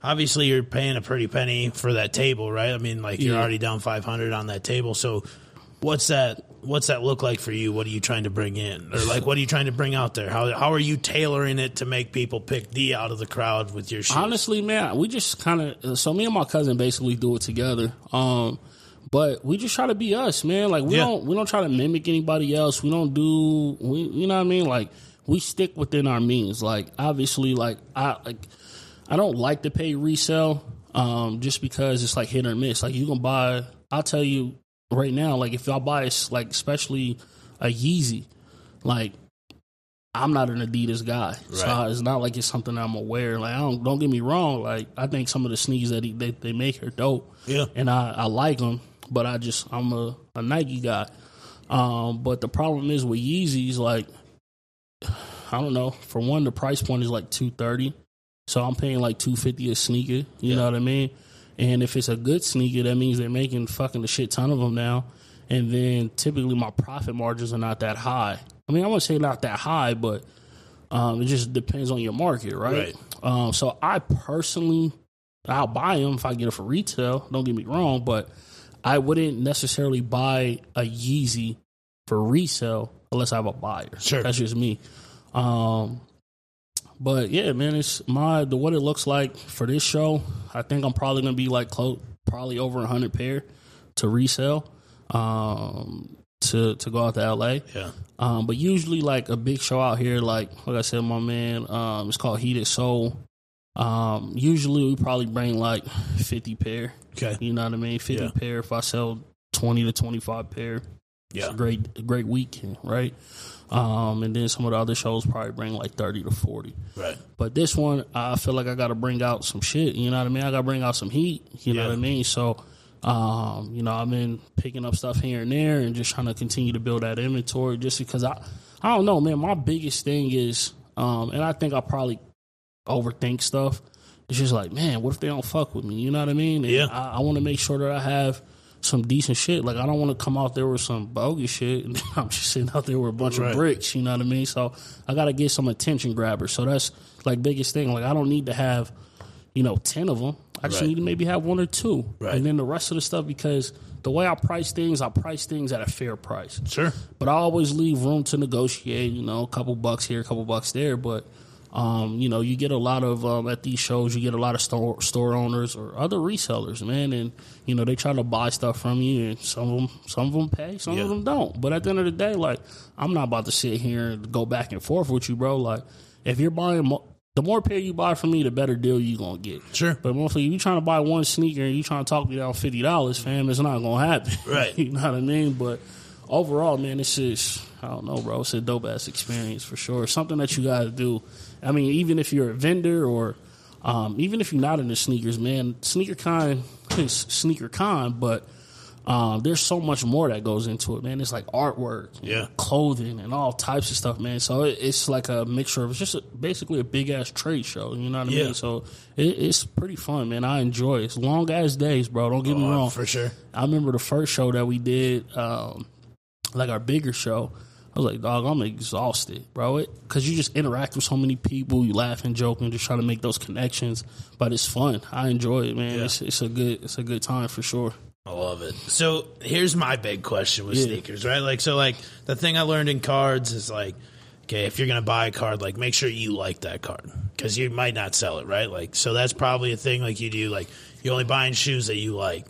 Obviously, you're paying a pretty penny for that table, right? I mean, like you're Yeah. already down five hundred on that table. So, what's that? What's that look like for you? What are you trying to bring in, or like what are you trying to bring out there? How how are you tailoring it to make people pick D out of the crowd with your shoes? Honestly, man, we just kind of so me and my cousin basically do it together. Um, but we just try to be us, man. Like we Yeah. don't we don't try to mimic anybody else. We don't do we you know what I mean? Like we stick within our means. Like obviously, like I like I don't like to pay resale, um, just because it's like hit or miss. Like you can buy. I'll tell you right now, like if y'all buy like especially a Yeezy, like I'm not an Adidas guy, so Right. it's not like it's something I'm aware. Like I don't don't get me wrong. Like I think some of the sneakers that he, they they make are dope, Yeah. and I I like them, but I just I'm a, a Nike guy. Um, but the problem is with Yeezys, like I don't know. For one, the price point is like two thirty, so I'm paying like two fifty a sneaker. You Yeah. know what I mean? And if it's a good sneaker, that means they're making fucking a shit ton of them now. And then typically my profit margins are not that high. I mean, I wouldn't say not that high, but um, it just depends on your market, right? Right. Um, so I personally, I'll buy them if I get it for retail. Don't get me wrong, but I wouldn't necessarily buy a Yeezy for resale unless I have a buyer. Sure. that's just me. Um, but yeah, man, it's my the what it looks like for this show. I think I'm probably gonna be like close, probably over hundred pair to resell. Um, to to go out to LA. Yeah. Um, but usually like a big show out here, like like I said, my man, um, it's called Heated Soul. Um, usually we probably bring like fifty pair. Okay. You know what I mean? Fifty Yeah. pair. If I sell twenty to twenty five pair, it's Yeah. a great a great weekend, right? Um, and then some of the other shows probably bring like thirty to forty. Right. But this one, I feel like I got to bring out some shit. You know what I mean? I got to bring out some heat. You know what I mean? So, um, you know, I've been picking up stuff here and there and just trying to continue to build that inventory. Just because I, I don't know, man. My biggest thing is, um, and I think I probably overthink stuff. It's just like, man, what if they don't fuck with me? You know what I mean? And Yeah. I, I want to make sure that I have some decent shit. Like I don't want to come out there with some bogus shit and I'm just sitting out there with a bunch Right. of bricks. You know what I mean? So I got to get some attention grabbers. So that's like biggest thing. Like I don't need to have, you know, ten of them. I just Right. need to maybe have one or two, Right. and then the rest of the stuff because the way I price things, I price things at a fair price. Sure. But I always leave room to negotiate. You know, a couple bucks here, a couple bucks there. But um, you know, you get a lot of um, at these shows. You get a lot of store store owners or other resellers, man, and you know they try to buy stuff from you, and some of them some of them pay, some Yeah. of them don't. But at the end of the day, like I'm not about to sit here and go back and forth with you, bro. Like if you're buying. Mo- the more pair you buy from me, the better deal you gonna get. Sure. But mostly, if you trying to buy one sneaker and you trying to talk me down fifty dollars, fam, it's not gonna happen. Right. you know what I mean? But overall, man, it's just I don't know, bro. It's a dope ass experience for sure. Something that you gotta do. I mean, even if you're a vendor or um, even if you're not into sneakers, man, sneaker con is sneaker con, but um, there's so much more that goes into it, man. It's like artwork, Yeah. clothing, and all types of stuff, man. So it, it's like a mixture of it's just a, basically a big ass trade show. You know what I Yeah. mean? So it, it's pretty fun, man. I enjoy it. It's long ass days, bro. Don't get me Oh, wrong. for sure. I remember the first show that we did, um, like our bigger show. I was like, dog, I'm exhausted, bro. It because you just interact with so many people, you laugh and joke and just trying to make those connections. But it's fun. I enjoy it, man. Yeah. It's, it's a good, it's a good time for sure. I love it. So here's my big question with Yeah. sneakers, right? Like, so like the thing I learned in cards is like, okay, if you're gonna buy a card, like make sure you like that card because you might not sell it, right? Like, so that's probably a thing. Like you do, like you're only buying shoes that you like,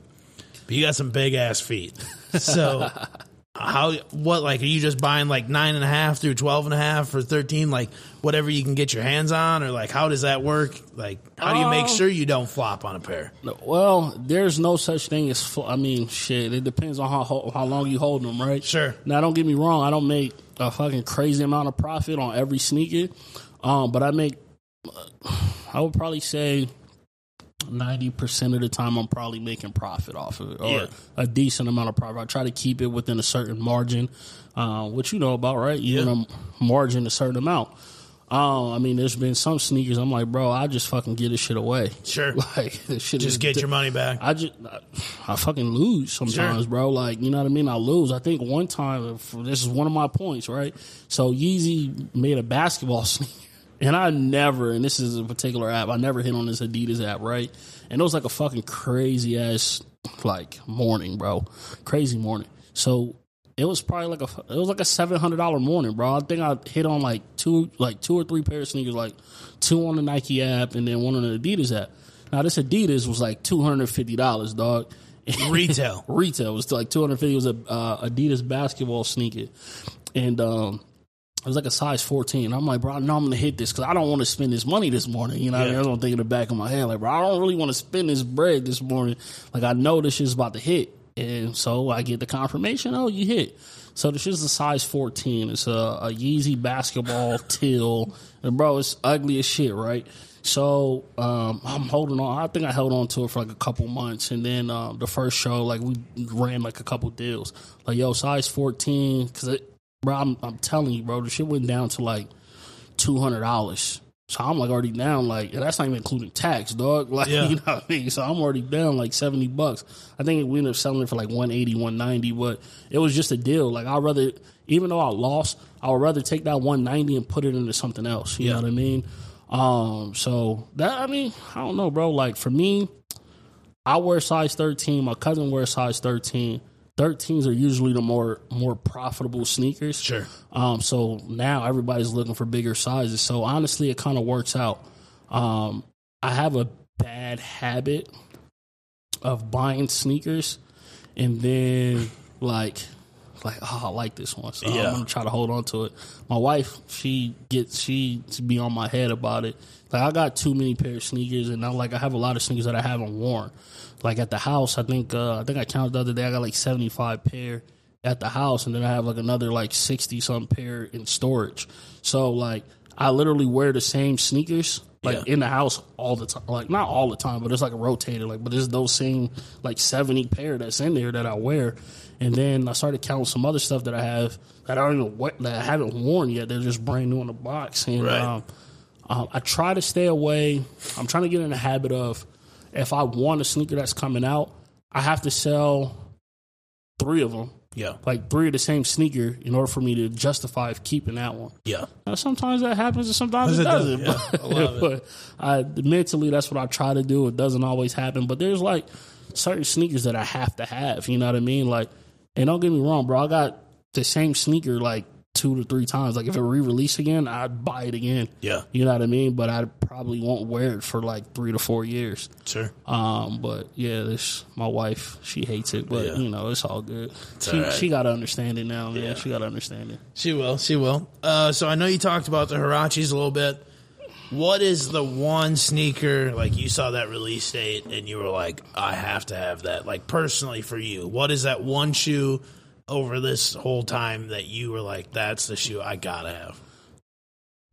but you got some big ass feet. So how what like are you just buying like nine and a half through twelve and a half or thirteen, like whatever you can get your hands on, or like how does that work? Like how do you make Um, sure you don't flop on a pair? Well, there's no such thing as. fl- I mean, shit. It depends on how how long you hold them, right? Sure. Now, don't get me wrong. I don't make a fucking crazy amount of profit on every sneaker, um, but I make. I would probably say ninety percent of the time I'm probably making profit off of it, or Yeah. a decent amount of profit. I try to keep it within a certain margin, uh, which you know about, right? You Yeah. to margin a certain amount. Um, I mean, there's been some sneakers. I'm like, bro, I just fucking get this shit away. Sure. Like this shit Just get your money back. I just I fucking lose sometimes, Sure. bro. Like you know what I mean. I lose. I think one time this is one of my points, right? So Yeezy made a basketball sneaker, and I never. And this is a particular app. I never hit on this Adidas app, right? And it was like a fucking crazy ass like morning, bro. Crazy morning. So it was probably like a it was like a seven hundred dollar morning, bro. I think I hit on like two like two or three pair of sneakers, like two on the Nike app and then one on the Adidas app. Now this Adidas was like two hundred fifty dollars, dog. Retail. Retail was like two hundred fifty. Was a uh, Adidas basketball sneaker, and um, was like a size fourteen. I'm like, bro, I know I'm gonna hit this because I don't want to spend this money this morning. You know, what I mean? Yeah. that's what I'm thinking in the back of my head. Like, bro, I don't really want to spend this bread this morning. Like, I know this shit's about to hit, and so I get the confirmation. Oh, you hit. So this is a size 14. It's a, a Yeezy basketball teal, and bro, it's ugly as shit, right? So um, I'm holding on. I think I held on to it for like a couple months, and then um, the first show, like we ran like a couple deals, like yo, size 14, because it, bro, I'm, I'm telling you, bro, the shit went down to like two hundred dollars. So I'm like already down like that's not even including tax, dog. Like Yeah. you know what I mean? So I'm already down like seventy bucks. I think we ended up selling it for like 180, 190, but it was just a deal. Like I'd rather even though I lost, I would rather take that one ninety and put it into something else. You know what I mean? Um so that I mean, I don't know, bro. Like for me, I wear size 13. My cousin wears size 13. 13s are usually the more more profitable sneakers. Sure. Um, so now everybody's looking for bigger sizes. So honestly, it kind of works out. Um, I have a bad habit of buying sneakers and then like like oh I like this one, so Yeah. I'm gonna try to hold on to it. My wife, she gets she to be on my head about it. Like I got too many pair of sneakers, and I like I have a lot of sneakers that I haven't worn. Like at the house, I think uh, I think I counted the other day. I got like 75 pair at the house, and then I have like another like 60 some pair in storage. So like I literally wear the same sneakers like Yeah. in the house all the time. Like not all the time, but it's like a rotated. Like, but it's those same like seventy pair that's in there that I wear. And then I started counting some other stuff that I have that I don't even wear, that I haven't worn yet. They're just brand new in the box. And Right. um, um, I try to stay away. I'm trying to get in the habit of if I want a sneaker that's coming out, I have to sell three of them. Yeah. Like three of the same sneaker in order for me to justify keeping that one. Yeah. Now, sometimes that happens and sometimes it, It doesn't. doesn't, yeah. I But, love but I, mentally, that's what I try to do. It doesn't always happen. But there's like certain sneakers that I have to have. You know what I mean? Like, and don't get me wrong, bro. I got the same sneaker like two to three times. Like if it re-release again, I'd buy it again. Yeah. You know what I mean? But I probably won't wear it for like three to four years. Sure. Um, but yeah, this my wife. She hates it, but Yeah. you know it's all good. she all right. she got to understand it now, man. Yeah. She got to understand it. She will. She will. Uh, so I know you talked about the Huaraches a little bit. What is the one sneaker like you saw that release date and you were like, I have to have that? Like personally for you, what is that one shoe over this whole time that you were like, that's the shoe I gotta have?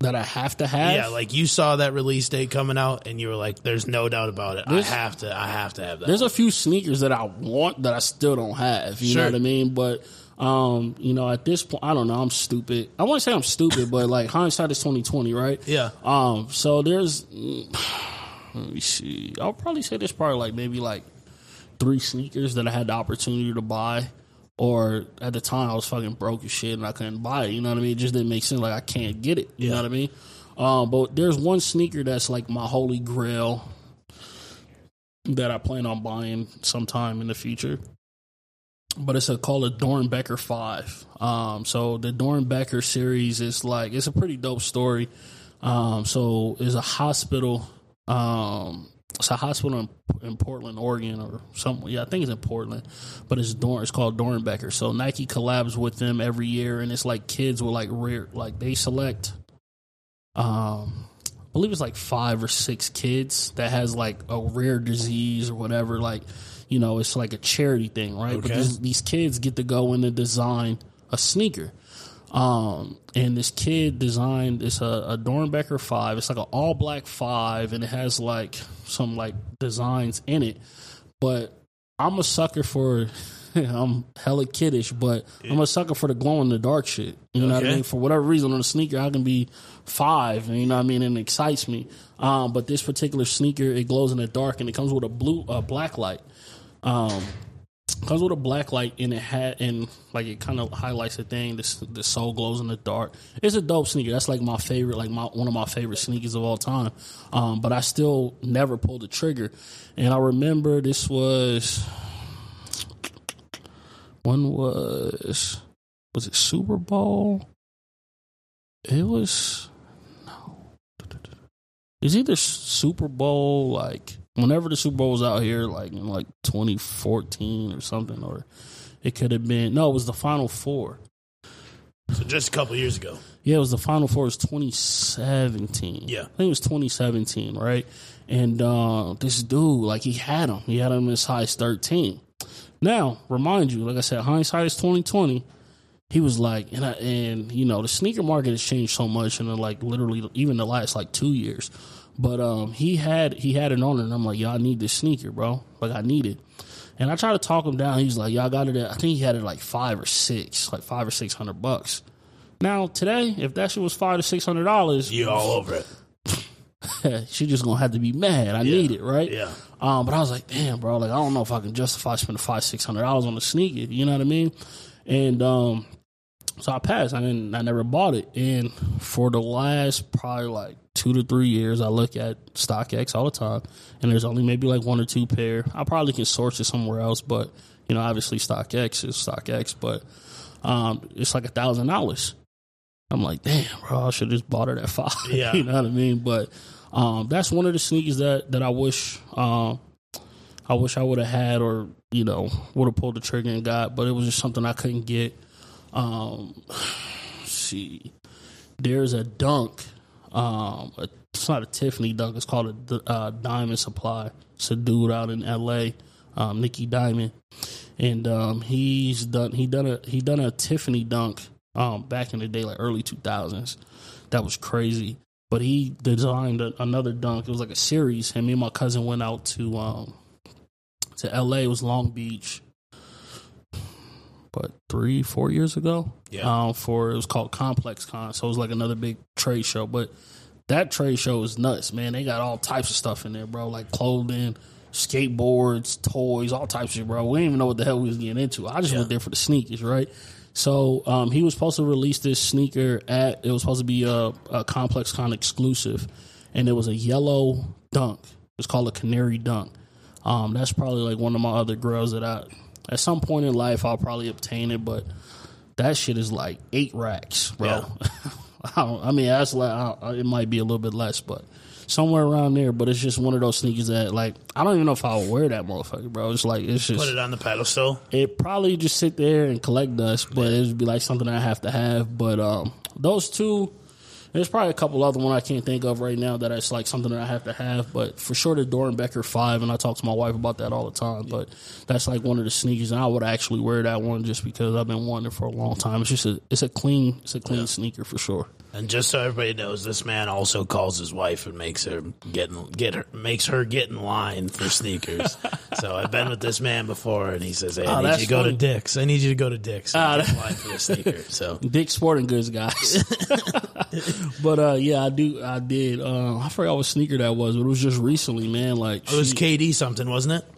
That I have to have. Yeah, like you saw that release date coming out and you were like, there's no doubt about it. There's- I have to. I have to have that. There's a few sneakers that I want that I still don't have. You Sure. know what I mean? But um, you know, at this point, I don't know. I'm stupid. I won't say I'm stupid, but like hindsight is 2020, right? Yeah. Um. So there's. Let me see. I'll probably say there's probably like maybe like three sneakers that I had the opportunity to buy. Or at the time I was fucking broke as shit and I couldn't buy it. You know what I mean? It just didn't make sense. Like I can't get it. You know what I mean? Um, but there's one sneaker that's like my holy grail that I plan on buying sometime in the future. But it's a called a Doernbecher Five. Um, so the Doernbecher series is like it's a pretty dope story. Um, so it's a hospital. Um, it's a hospital in, in Portland, Oregon, or somewhere. Yeah, I think it's in Portland, but it's Dorn. It's called Doernbecher. So Nike collabs with them every year, and it's like kids with like rare, like they select. Um, I believe it's like five or six kids that has like a rare disease or whatever. Like, you know, it's like a charity thing, right? But these, these kids get to go in and design a sneaker. Um, and this kid designed it's a, a Doernbecher five. It's like an all black five, and it has like some like designs in it. But I'm a sucker for. I'm hella kiddish, but I'm a sucker for the glow in the dark shit. You know what I mean? For whatever reason, on a sneaker, I can be five, and you know what I mean, and it excites me. Um, but this particular sneaker, it glows in the dark, and it comes with a blue, uh, black light. Um, comes with a black light and it had and like it kind of highlights the thing. This the sole glows in the dark. It's a dope sneaker. That's like my favorite, like my one of my favorite sneakers of all time. Um, but I still never pulled the trigger. And I remember this was one was was it Super Bowl? It was no. It's either Super Bowl like whenever the Super Bowl was out here, like in like 2014 or something, or it could have been no, it was the Final Four. So just a couple years ago. Yeah, it was the Final Four. It was 2017. Yeah. I think it was 2017, right? And uh, this dude, like, he had him. He had him as high as 13. Now, remind you, like I said, hindsight is 2020. He was like, and I, and you know, the sneaker market has changed so much in the, like literally even the last like two years. But um, he had he had it on, and I'm like, y'all need this sneaker, bro. Like I need it. And I tried to talk him down. He's like, y'all got it. At, I think he had it like five or six, like five or six hundred bucks. Now today, if that shit was five to six hundred dollars, You all over it. she just gonna have to be mad. I need it, right? Yeah. Um, but I was like, damn, bro, like I don't know if I can justify spending five, six hundred dollars on a sneaker. You know what I mean? And um, so I passed. I didn't. I never bought it. And for the last probably like two to three years, I look at StockX all the time, and there's only maybe like one or two pair. I probably can source it somewhere else, but you know, obviously StockX is StockX, but um, it's like a thousand dollars. I'm like, damn, bro, I should have just bought it at five. Yeah. you know what I mean? But um, that's one of the sneakers that that I wish um, I wish I would have had, or you know, would have pulled the trigger and got. But it was just something I couldn't get. Um, see, there's a dunk. Um, it's not a Tiffany dunk. It's called a uh, Diamond Supply. It's a dude out in L.A. Um, Nicky Diamond, and um, he's done. He done a he done a Tiffany dunk um, back in the day, like early two thousands. That was crazy. But he designed a, another dunk. It was like a series. And me and my cousin went out to um, to L.A. It was Long Beach. But three, four years ago, Yeah. um, for it was called Complex Con. So it was like another big trade show. But that trade show is nuts, man. They got all types of stuff in there, bro. Like clothing, skateboards, toys, all types of shit, bro. We didn't even know what the hell we was getting into. I just went there for the sneakers, right? So um, he was supposed to release this sneaker at. It was supposed to be a, a Complex Con exclusive, and it was a yellow dunk. It's called a Canary Dunk. Um, that's probably like one of my other girls that I, at some point in life, I'll probably obtain it, but that shit is like eight racks, bro. I, don't, I mean, that's like I, it might be a little bit less, but somewhere around there. But it's just one of those sneakers that like I don't even know if I'll wear that motherfucker, bro. It's like it's just Put it on the pedestal. it probably just sit there and collect dust, but it would be like something I have to have. But um, those two, there's probably a couple other one I can't think of right now that it's like something that I have to have. But for sure, the Doernbecher five, and I talk to my wife about that all the time. But that's like one of the sneakers, and I would actually wear that one just because I've been wanting it for a long time. It's just a it's a clean it's a clean sneaker for sure. And just so everybody knows, this man also calls his wife and makes her get in, get her makes her get in line for sneakers. so I've been with this man before, and he says, "Hey, I Oh, need you to go funny. to Dick's. I need you to go to Dick's and Ah, get in line for the sneaker." So Dick Sporting Goods guys. but uh, yeah, I do. I did. Uh, I forgot what sneaker that was, but it was just recently, man. Like it was she- KD something, wasn't it?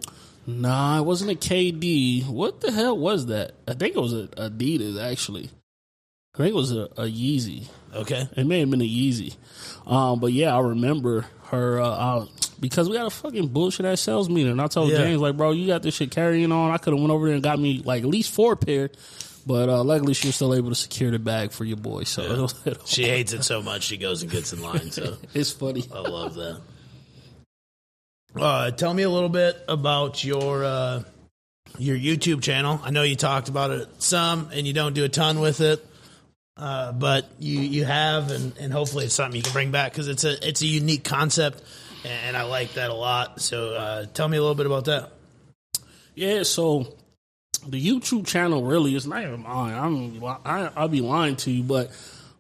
Nah, it wasn't a KD. What the hell was that? I think it was a Adidas actually. I think it was a, a Yeezy. Okay. It may have been a Yeezy. Um, but yeah, I remember her uh, uh, because we had a fucking bullshit ass sales meeting. And I told Yeah. James like, bro, you got this shit carrying on. I could have went over there and got me like at least four pair. But uh, luckily, she was still able to secure the bag for your boy. So She hates it so much she goes and gets in line. So it's funny. I love that. Uh, tell me a little bit about your uh, your YouTube channel. I know you talked about it some, and you don't do a ton with it, uh, but you you have, and, and hopefully it's something you can bring back because it's a it's a unique concept, and I like that a lot. So uh, tell me a little bit about that. Yeah, so the YouTube channel really is not even mine. I'm I, I'll be lying to you, but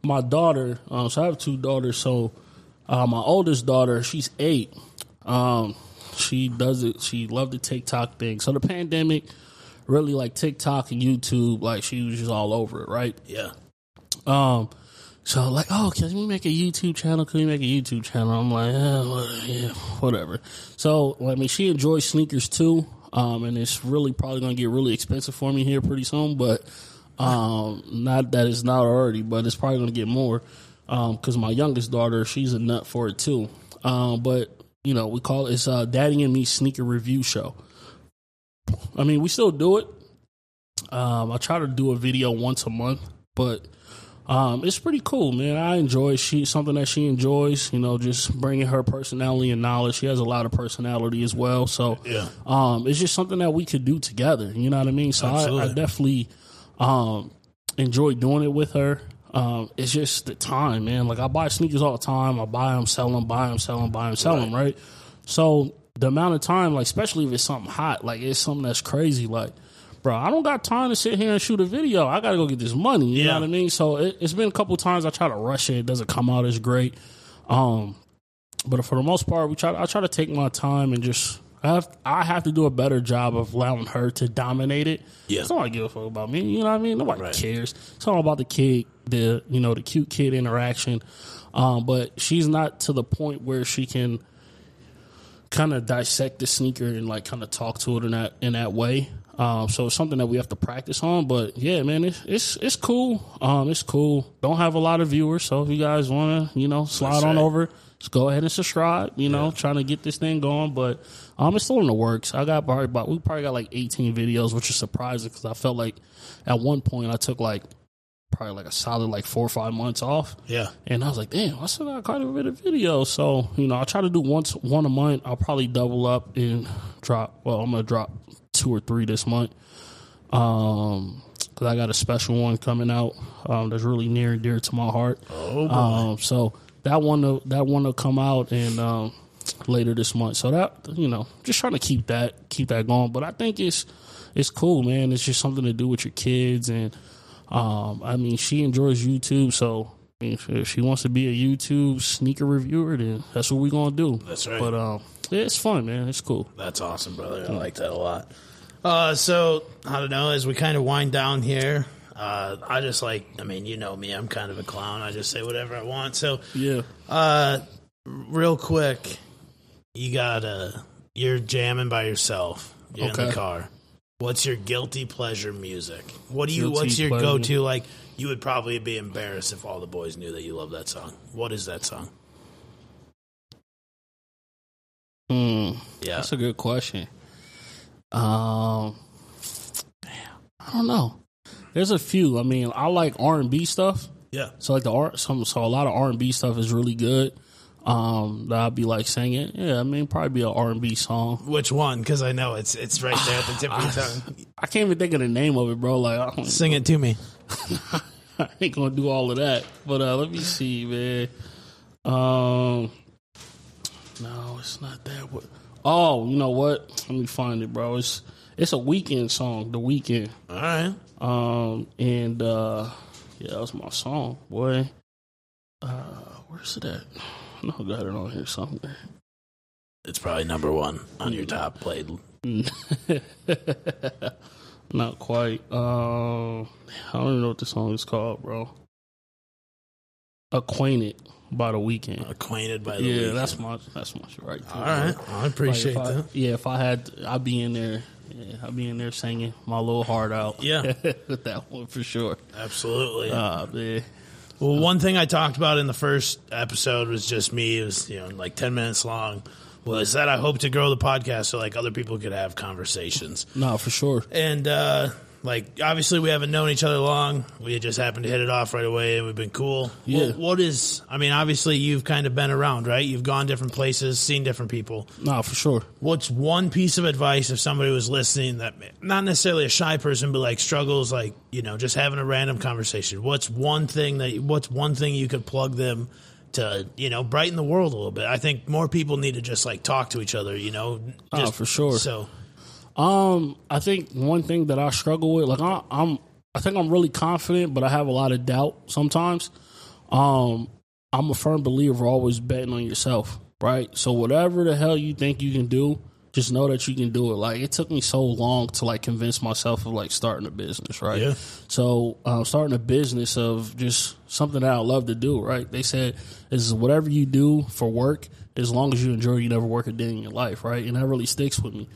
my daughter. Um, so I have two daughters. So uh, my oldest daughter, she's eight. Um, she does it. She loved the TikTok thing. So the pandemic, really like TikTok and YouTube, like she was just all over it, right? Yeah, Um, so like, oh, can we make a YouTube channel? Can we make a YouTube channel? I'm like, eh, yeah, whatever. So I mean, she enjoys sneakers too. Um, and it's really probably gonna get really expensive for me here pretty soon, but um, not that it's not already, but it's probably gonna get more. Um, cause my youngest daughter, she's a nut for it too. Um, but you know, we call it it's Daddy and Me Sneaker Review Show. I mean, we still do it. Um, I try to do a video once a month, but um, it's pretty cool, man. I enjoy she something that she enjoys. You know, just bringing her personality and knowledge. She has a lot of personality as well, so Yeah. um, it's just something that we could do together. You know what I mean? So I, I definitely um, enjoy doing it with her. Um, it's just the time, man. Like I buy sneakers all the time. I buy them, sell them, buy them, sell them, buy them, sell them. Right. So the amount of time, like especially if it's something hot, like it's something that's crazy, like. Bro, I don't got time to sit here and shoot a video. I got to go get this money. You Yeah. know what I mean? So it, it's been a couple times I try to rush it. It doesn't come out as great. Um, but for the most part, we try. I try to take my time and just. I have, I have to do a better job of allowing her to dominate it. Yeah. Nobody give a fuck about me. You know what I mean? Nobody Right. cares. It's all about the kid, the you know the cute kid interaction. Um, but she's not to the point where she can kind of dissect the sneaker and like kind of talk to it in that in that way. Um, so it's something that we have to practice on. But yeah, man, it's it's it's cool. Um, it's cool. Don't have a lot of viewers, so if you guys want to, you know, slide That's on right. over, just go ahead and subscribe. You know, trying to get this thing going, but um, it's still in the works. I got probably about we probably got like 18 videos, which is surprising because I felt like at one point I took like probably like a solid like four or five months off. Yeah. And I was like, damn, I still got quite a bit of videos. So, you know, I try to do once one a month. I'll probably double up and drop well, I'm gonna drop two or three this month. Um because I got a special one coming out um, that's really near and dear to my heart. Oh, boy. Um, so that one, will- that one will come out and um, later this month. So that you know, just trying to keep that keep that going. But I think it's it's cool, man. It's just something to do with your kids, and um, I mean, she enjoys YouTube, so. I mean, if- if she wants to be a YouTube sneaker reviewer, then that's what we're gonna do. That's right. But um, yeah, it's fun, man. It's cool. That's awesome, brother. I like that a lot. Uh, so I don't know. As we kind of wind down here, uh, I just like. I mean, you know me. I'm kind of a clown. I just say whatever I want. So, Yeah. uh, real quick, you got uh, you're jamming by yourself. You're in the car. What's your guilty pleasure music? What do you? Guilty what's your pleasure. go to? Like, you would probably be embarrassed if all the boys knew that you love that song. What is that song? Hmm. Yeah, That's a good question. Um, I don't know. There's a few. I mean, I like R and B stuff. yeah. So like the art, some so a lot of R and B stuff is really good. Um, that I'd be like singing. Yeah, I mean, probably be an R and B song. Which one? Because I know it's it's right there at the tip of your tongue. I can't even think of the name of it, bro. Like I, don't, Sing it to me. I ain't gonna do all of that. But uh, let me see, man. Um, no, it's not that. What? Oh, you know what? Let me find it, bro. It's it's a Weeknd song. The Weeknd. All right. Um, and uh, yeah, that was my song, boy. Uh, where's it at? No, I got it on here somewhere. It's probably number one on your top played. Not quite. Uh, I don't even know what the song is called, bro. Acquainted by the Weeknd. Acquainted by the Yeah, Weeknd. that's my that's my shit right all right. I appreciate Like, I- that. Yeah, if I had, I'd be in there. Yeah, I'd be in there singing my little heart out. Yeah. with that one for sure. Absolutely. Ah, man. well, one thing I talked about in the first episode was just me. It was you know like ten minutes long. Was that I hope to grow the podcast so like other people could have conversations. No, for sure. And uh like obviously we haven't known each other long. We just happened to hit it off right away and we've been cool. Yeah. What- what is I mean, obviously you've kind of been around, right? You've gone different places, seen different people. No, for sure. What's one piece of advice if somebody was listening that not necessarily a shy person, but like struggles, like you know, just having a random conversation? What's one thing that what's one thing you could plug them to, you know, brighten the world a little bit? I think more people need to just like talk to each other, you know. Oh, Just, for sure. So Um, I think one thing that I struggle with, like I, I'm, I think I'm really confident, but I have a lot of doubt sometimes. Um, I'm a firm believer always betting on yourself, right? So whatever the hell you think you can do, just know that you can do it. Like it took me so long to like convince myself of like starting a business, right? Yeah. So um, starting a business of just something that I love to do, right? They said is whatever you do for work, as long as you enjoy, you never work a day in your life, right? And that really sticks with me.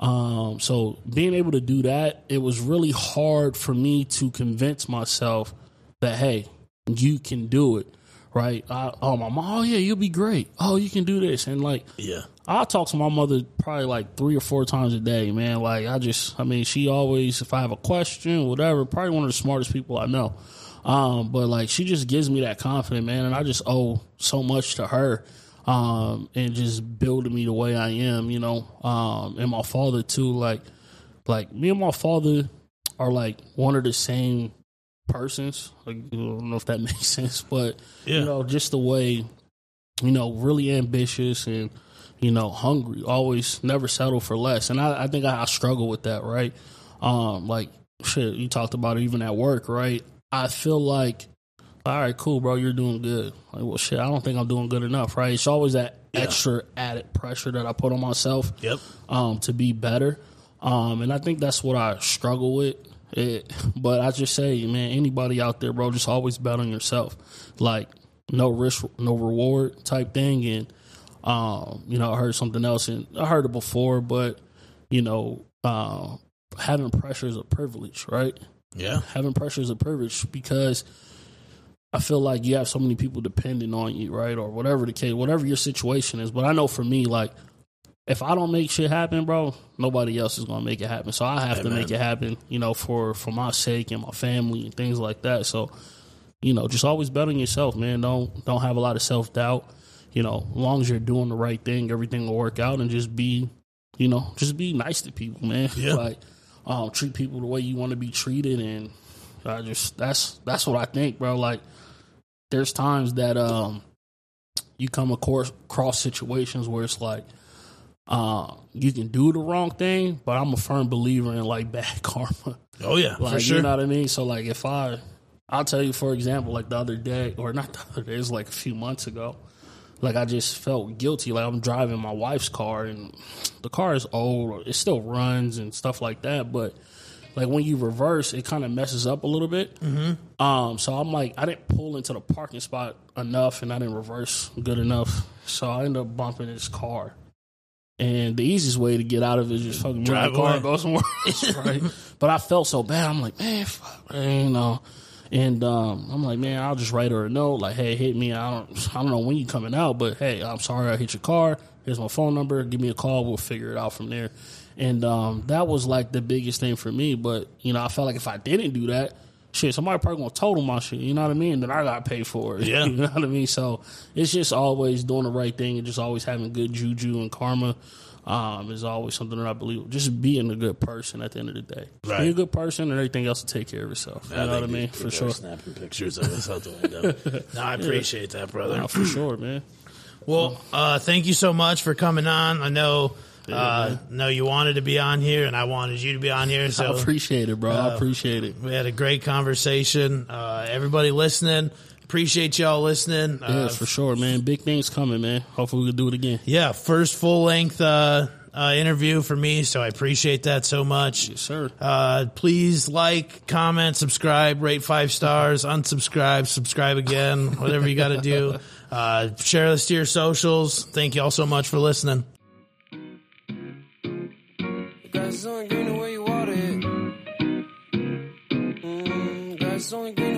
Um, so being able to do that, it was really hard for me to convince myself that hey, you can do it, right? I, oh, my mom, oh yeah, you'll be great. Oh, you can do this, and like Yeah. I talk to my mother probably like three or four times a day, man. Like I just, I mean, she always, if I have a question, whatever, probably one of the smartest people I know. Um, but like she just gives me that confidence, man, and I just owe so much to her. Um, and just building me the way I am, you know. Um, and my father too, like, like me and my father are like one of the same persons. Like, I don't know if that makes sense, but Yeah. you know, just the way, you know, really ambitious and you know, hungry, always never settle for less. And I, I think I, I struggle with that, right? Um, like shit, you talked about it even at work, right? I feel like, all right, cool, bro, you're doing good. Like, well, shit, I don't think I'm doing good enough, right? It's always that extra added pressure that I put on myself Yep. um, to be better. Um, and I think that's what I struggle with. It, but I just say, man, anybody out there, bro, just always bet on yourself. Like no risk, no reward type thing. And um, you know, I heard something else, and I heard it before, but you know, uh, having pressure is a privilege, right? Yeah. having pressure is a privilege because I feel like you have so many people depending on you, right? Or whatever the case, whatever your situation is. But I know for me, like, if I don't make shit happen, bro, nobody else is gonna make it happen. So I have to make it happen, you know, for for my sake and my family and things like that. So, you know, just always bet on yourself, man. Don't don't have a lot of self doubt. You know, as long as you're doing the right thing, everything will work out, and just be, you know, just be nice to people, man. Yeah. like, um, treat people the way you want to be treated, and I just that's that's what I think, bro. Like, there's times that um, you come across across situations where it's like, uh, you can do the wrong thing, but I'm a firm believer in like bad karma. Oh yeah. Like for sure. you know what I mean? So like if I I'll tell you for example, like the other day or not the other day, it was like a few months ago. Like I just felt guilty. Like I'm driving my wife's car and the car is old, it still runs and stuff like that, but like when you reverse, it kind of messes up a little bit. Mm-hmm. Um, so I'm like, I didn't pull into the parking spot enough, and I didn't reverse good enough. So I ended up bumping his car. And the easiest way to get out of it is just fucking Drive the car away. and go somewhere right? But I felt so bad. I'm like, man, fuck, man, you know. And um, I'm like, man, I'll just write her a note, like, hey, hit me. I don't, I don't know when you coming out, but hey, I'm sorry I hit your car. Here's my phone number. Give me a call. We'll figure it out from there. And um, that was like the biggest thing for me. But you know, I felt like if I didn't do that, shit, somebody probably gonna total my shit. You know what I mean? Then I got pay for it. Yeah. you know what I mean. So it's just always doing the right thing and just always having good juju and karma. Um, is always something that I believe. Just being a good person at the end of the day. Right. Be a good person, and everything else will take care of itself. You know what I mean? For sure. Snapping pictures of us out the window. no, I appreciate that, brother. No, for sure, man. Well, uh, thank you so much for coming on. I know, uh, know you wanted to be on here, and I wanted you to be on here. So I appreciate it, bro. I appreciate it. we had a great conversation. Uh, everybody listening, appreciate y'all listening. Uh, Yes, for sure, man. Big things coming, man. Hopefully, we can do it again. yeah, first full length uh, uh, interview for me, so I appreciate that so much. Yes, sir. Uh, please like, comment, subscribe, rate five stars, unsubscribe, subscribe again, whatever you got to do. Uh, share this to your socials. Thank you all so much for listening. Grass only green the way you water it. Mm, grass only green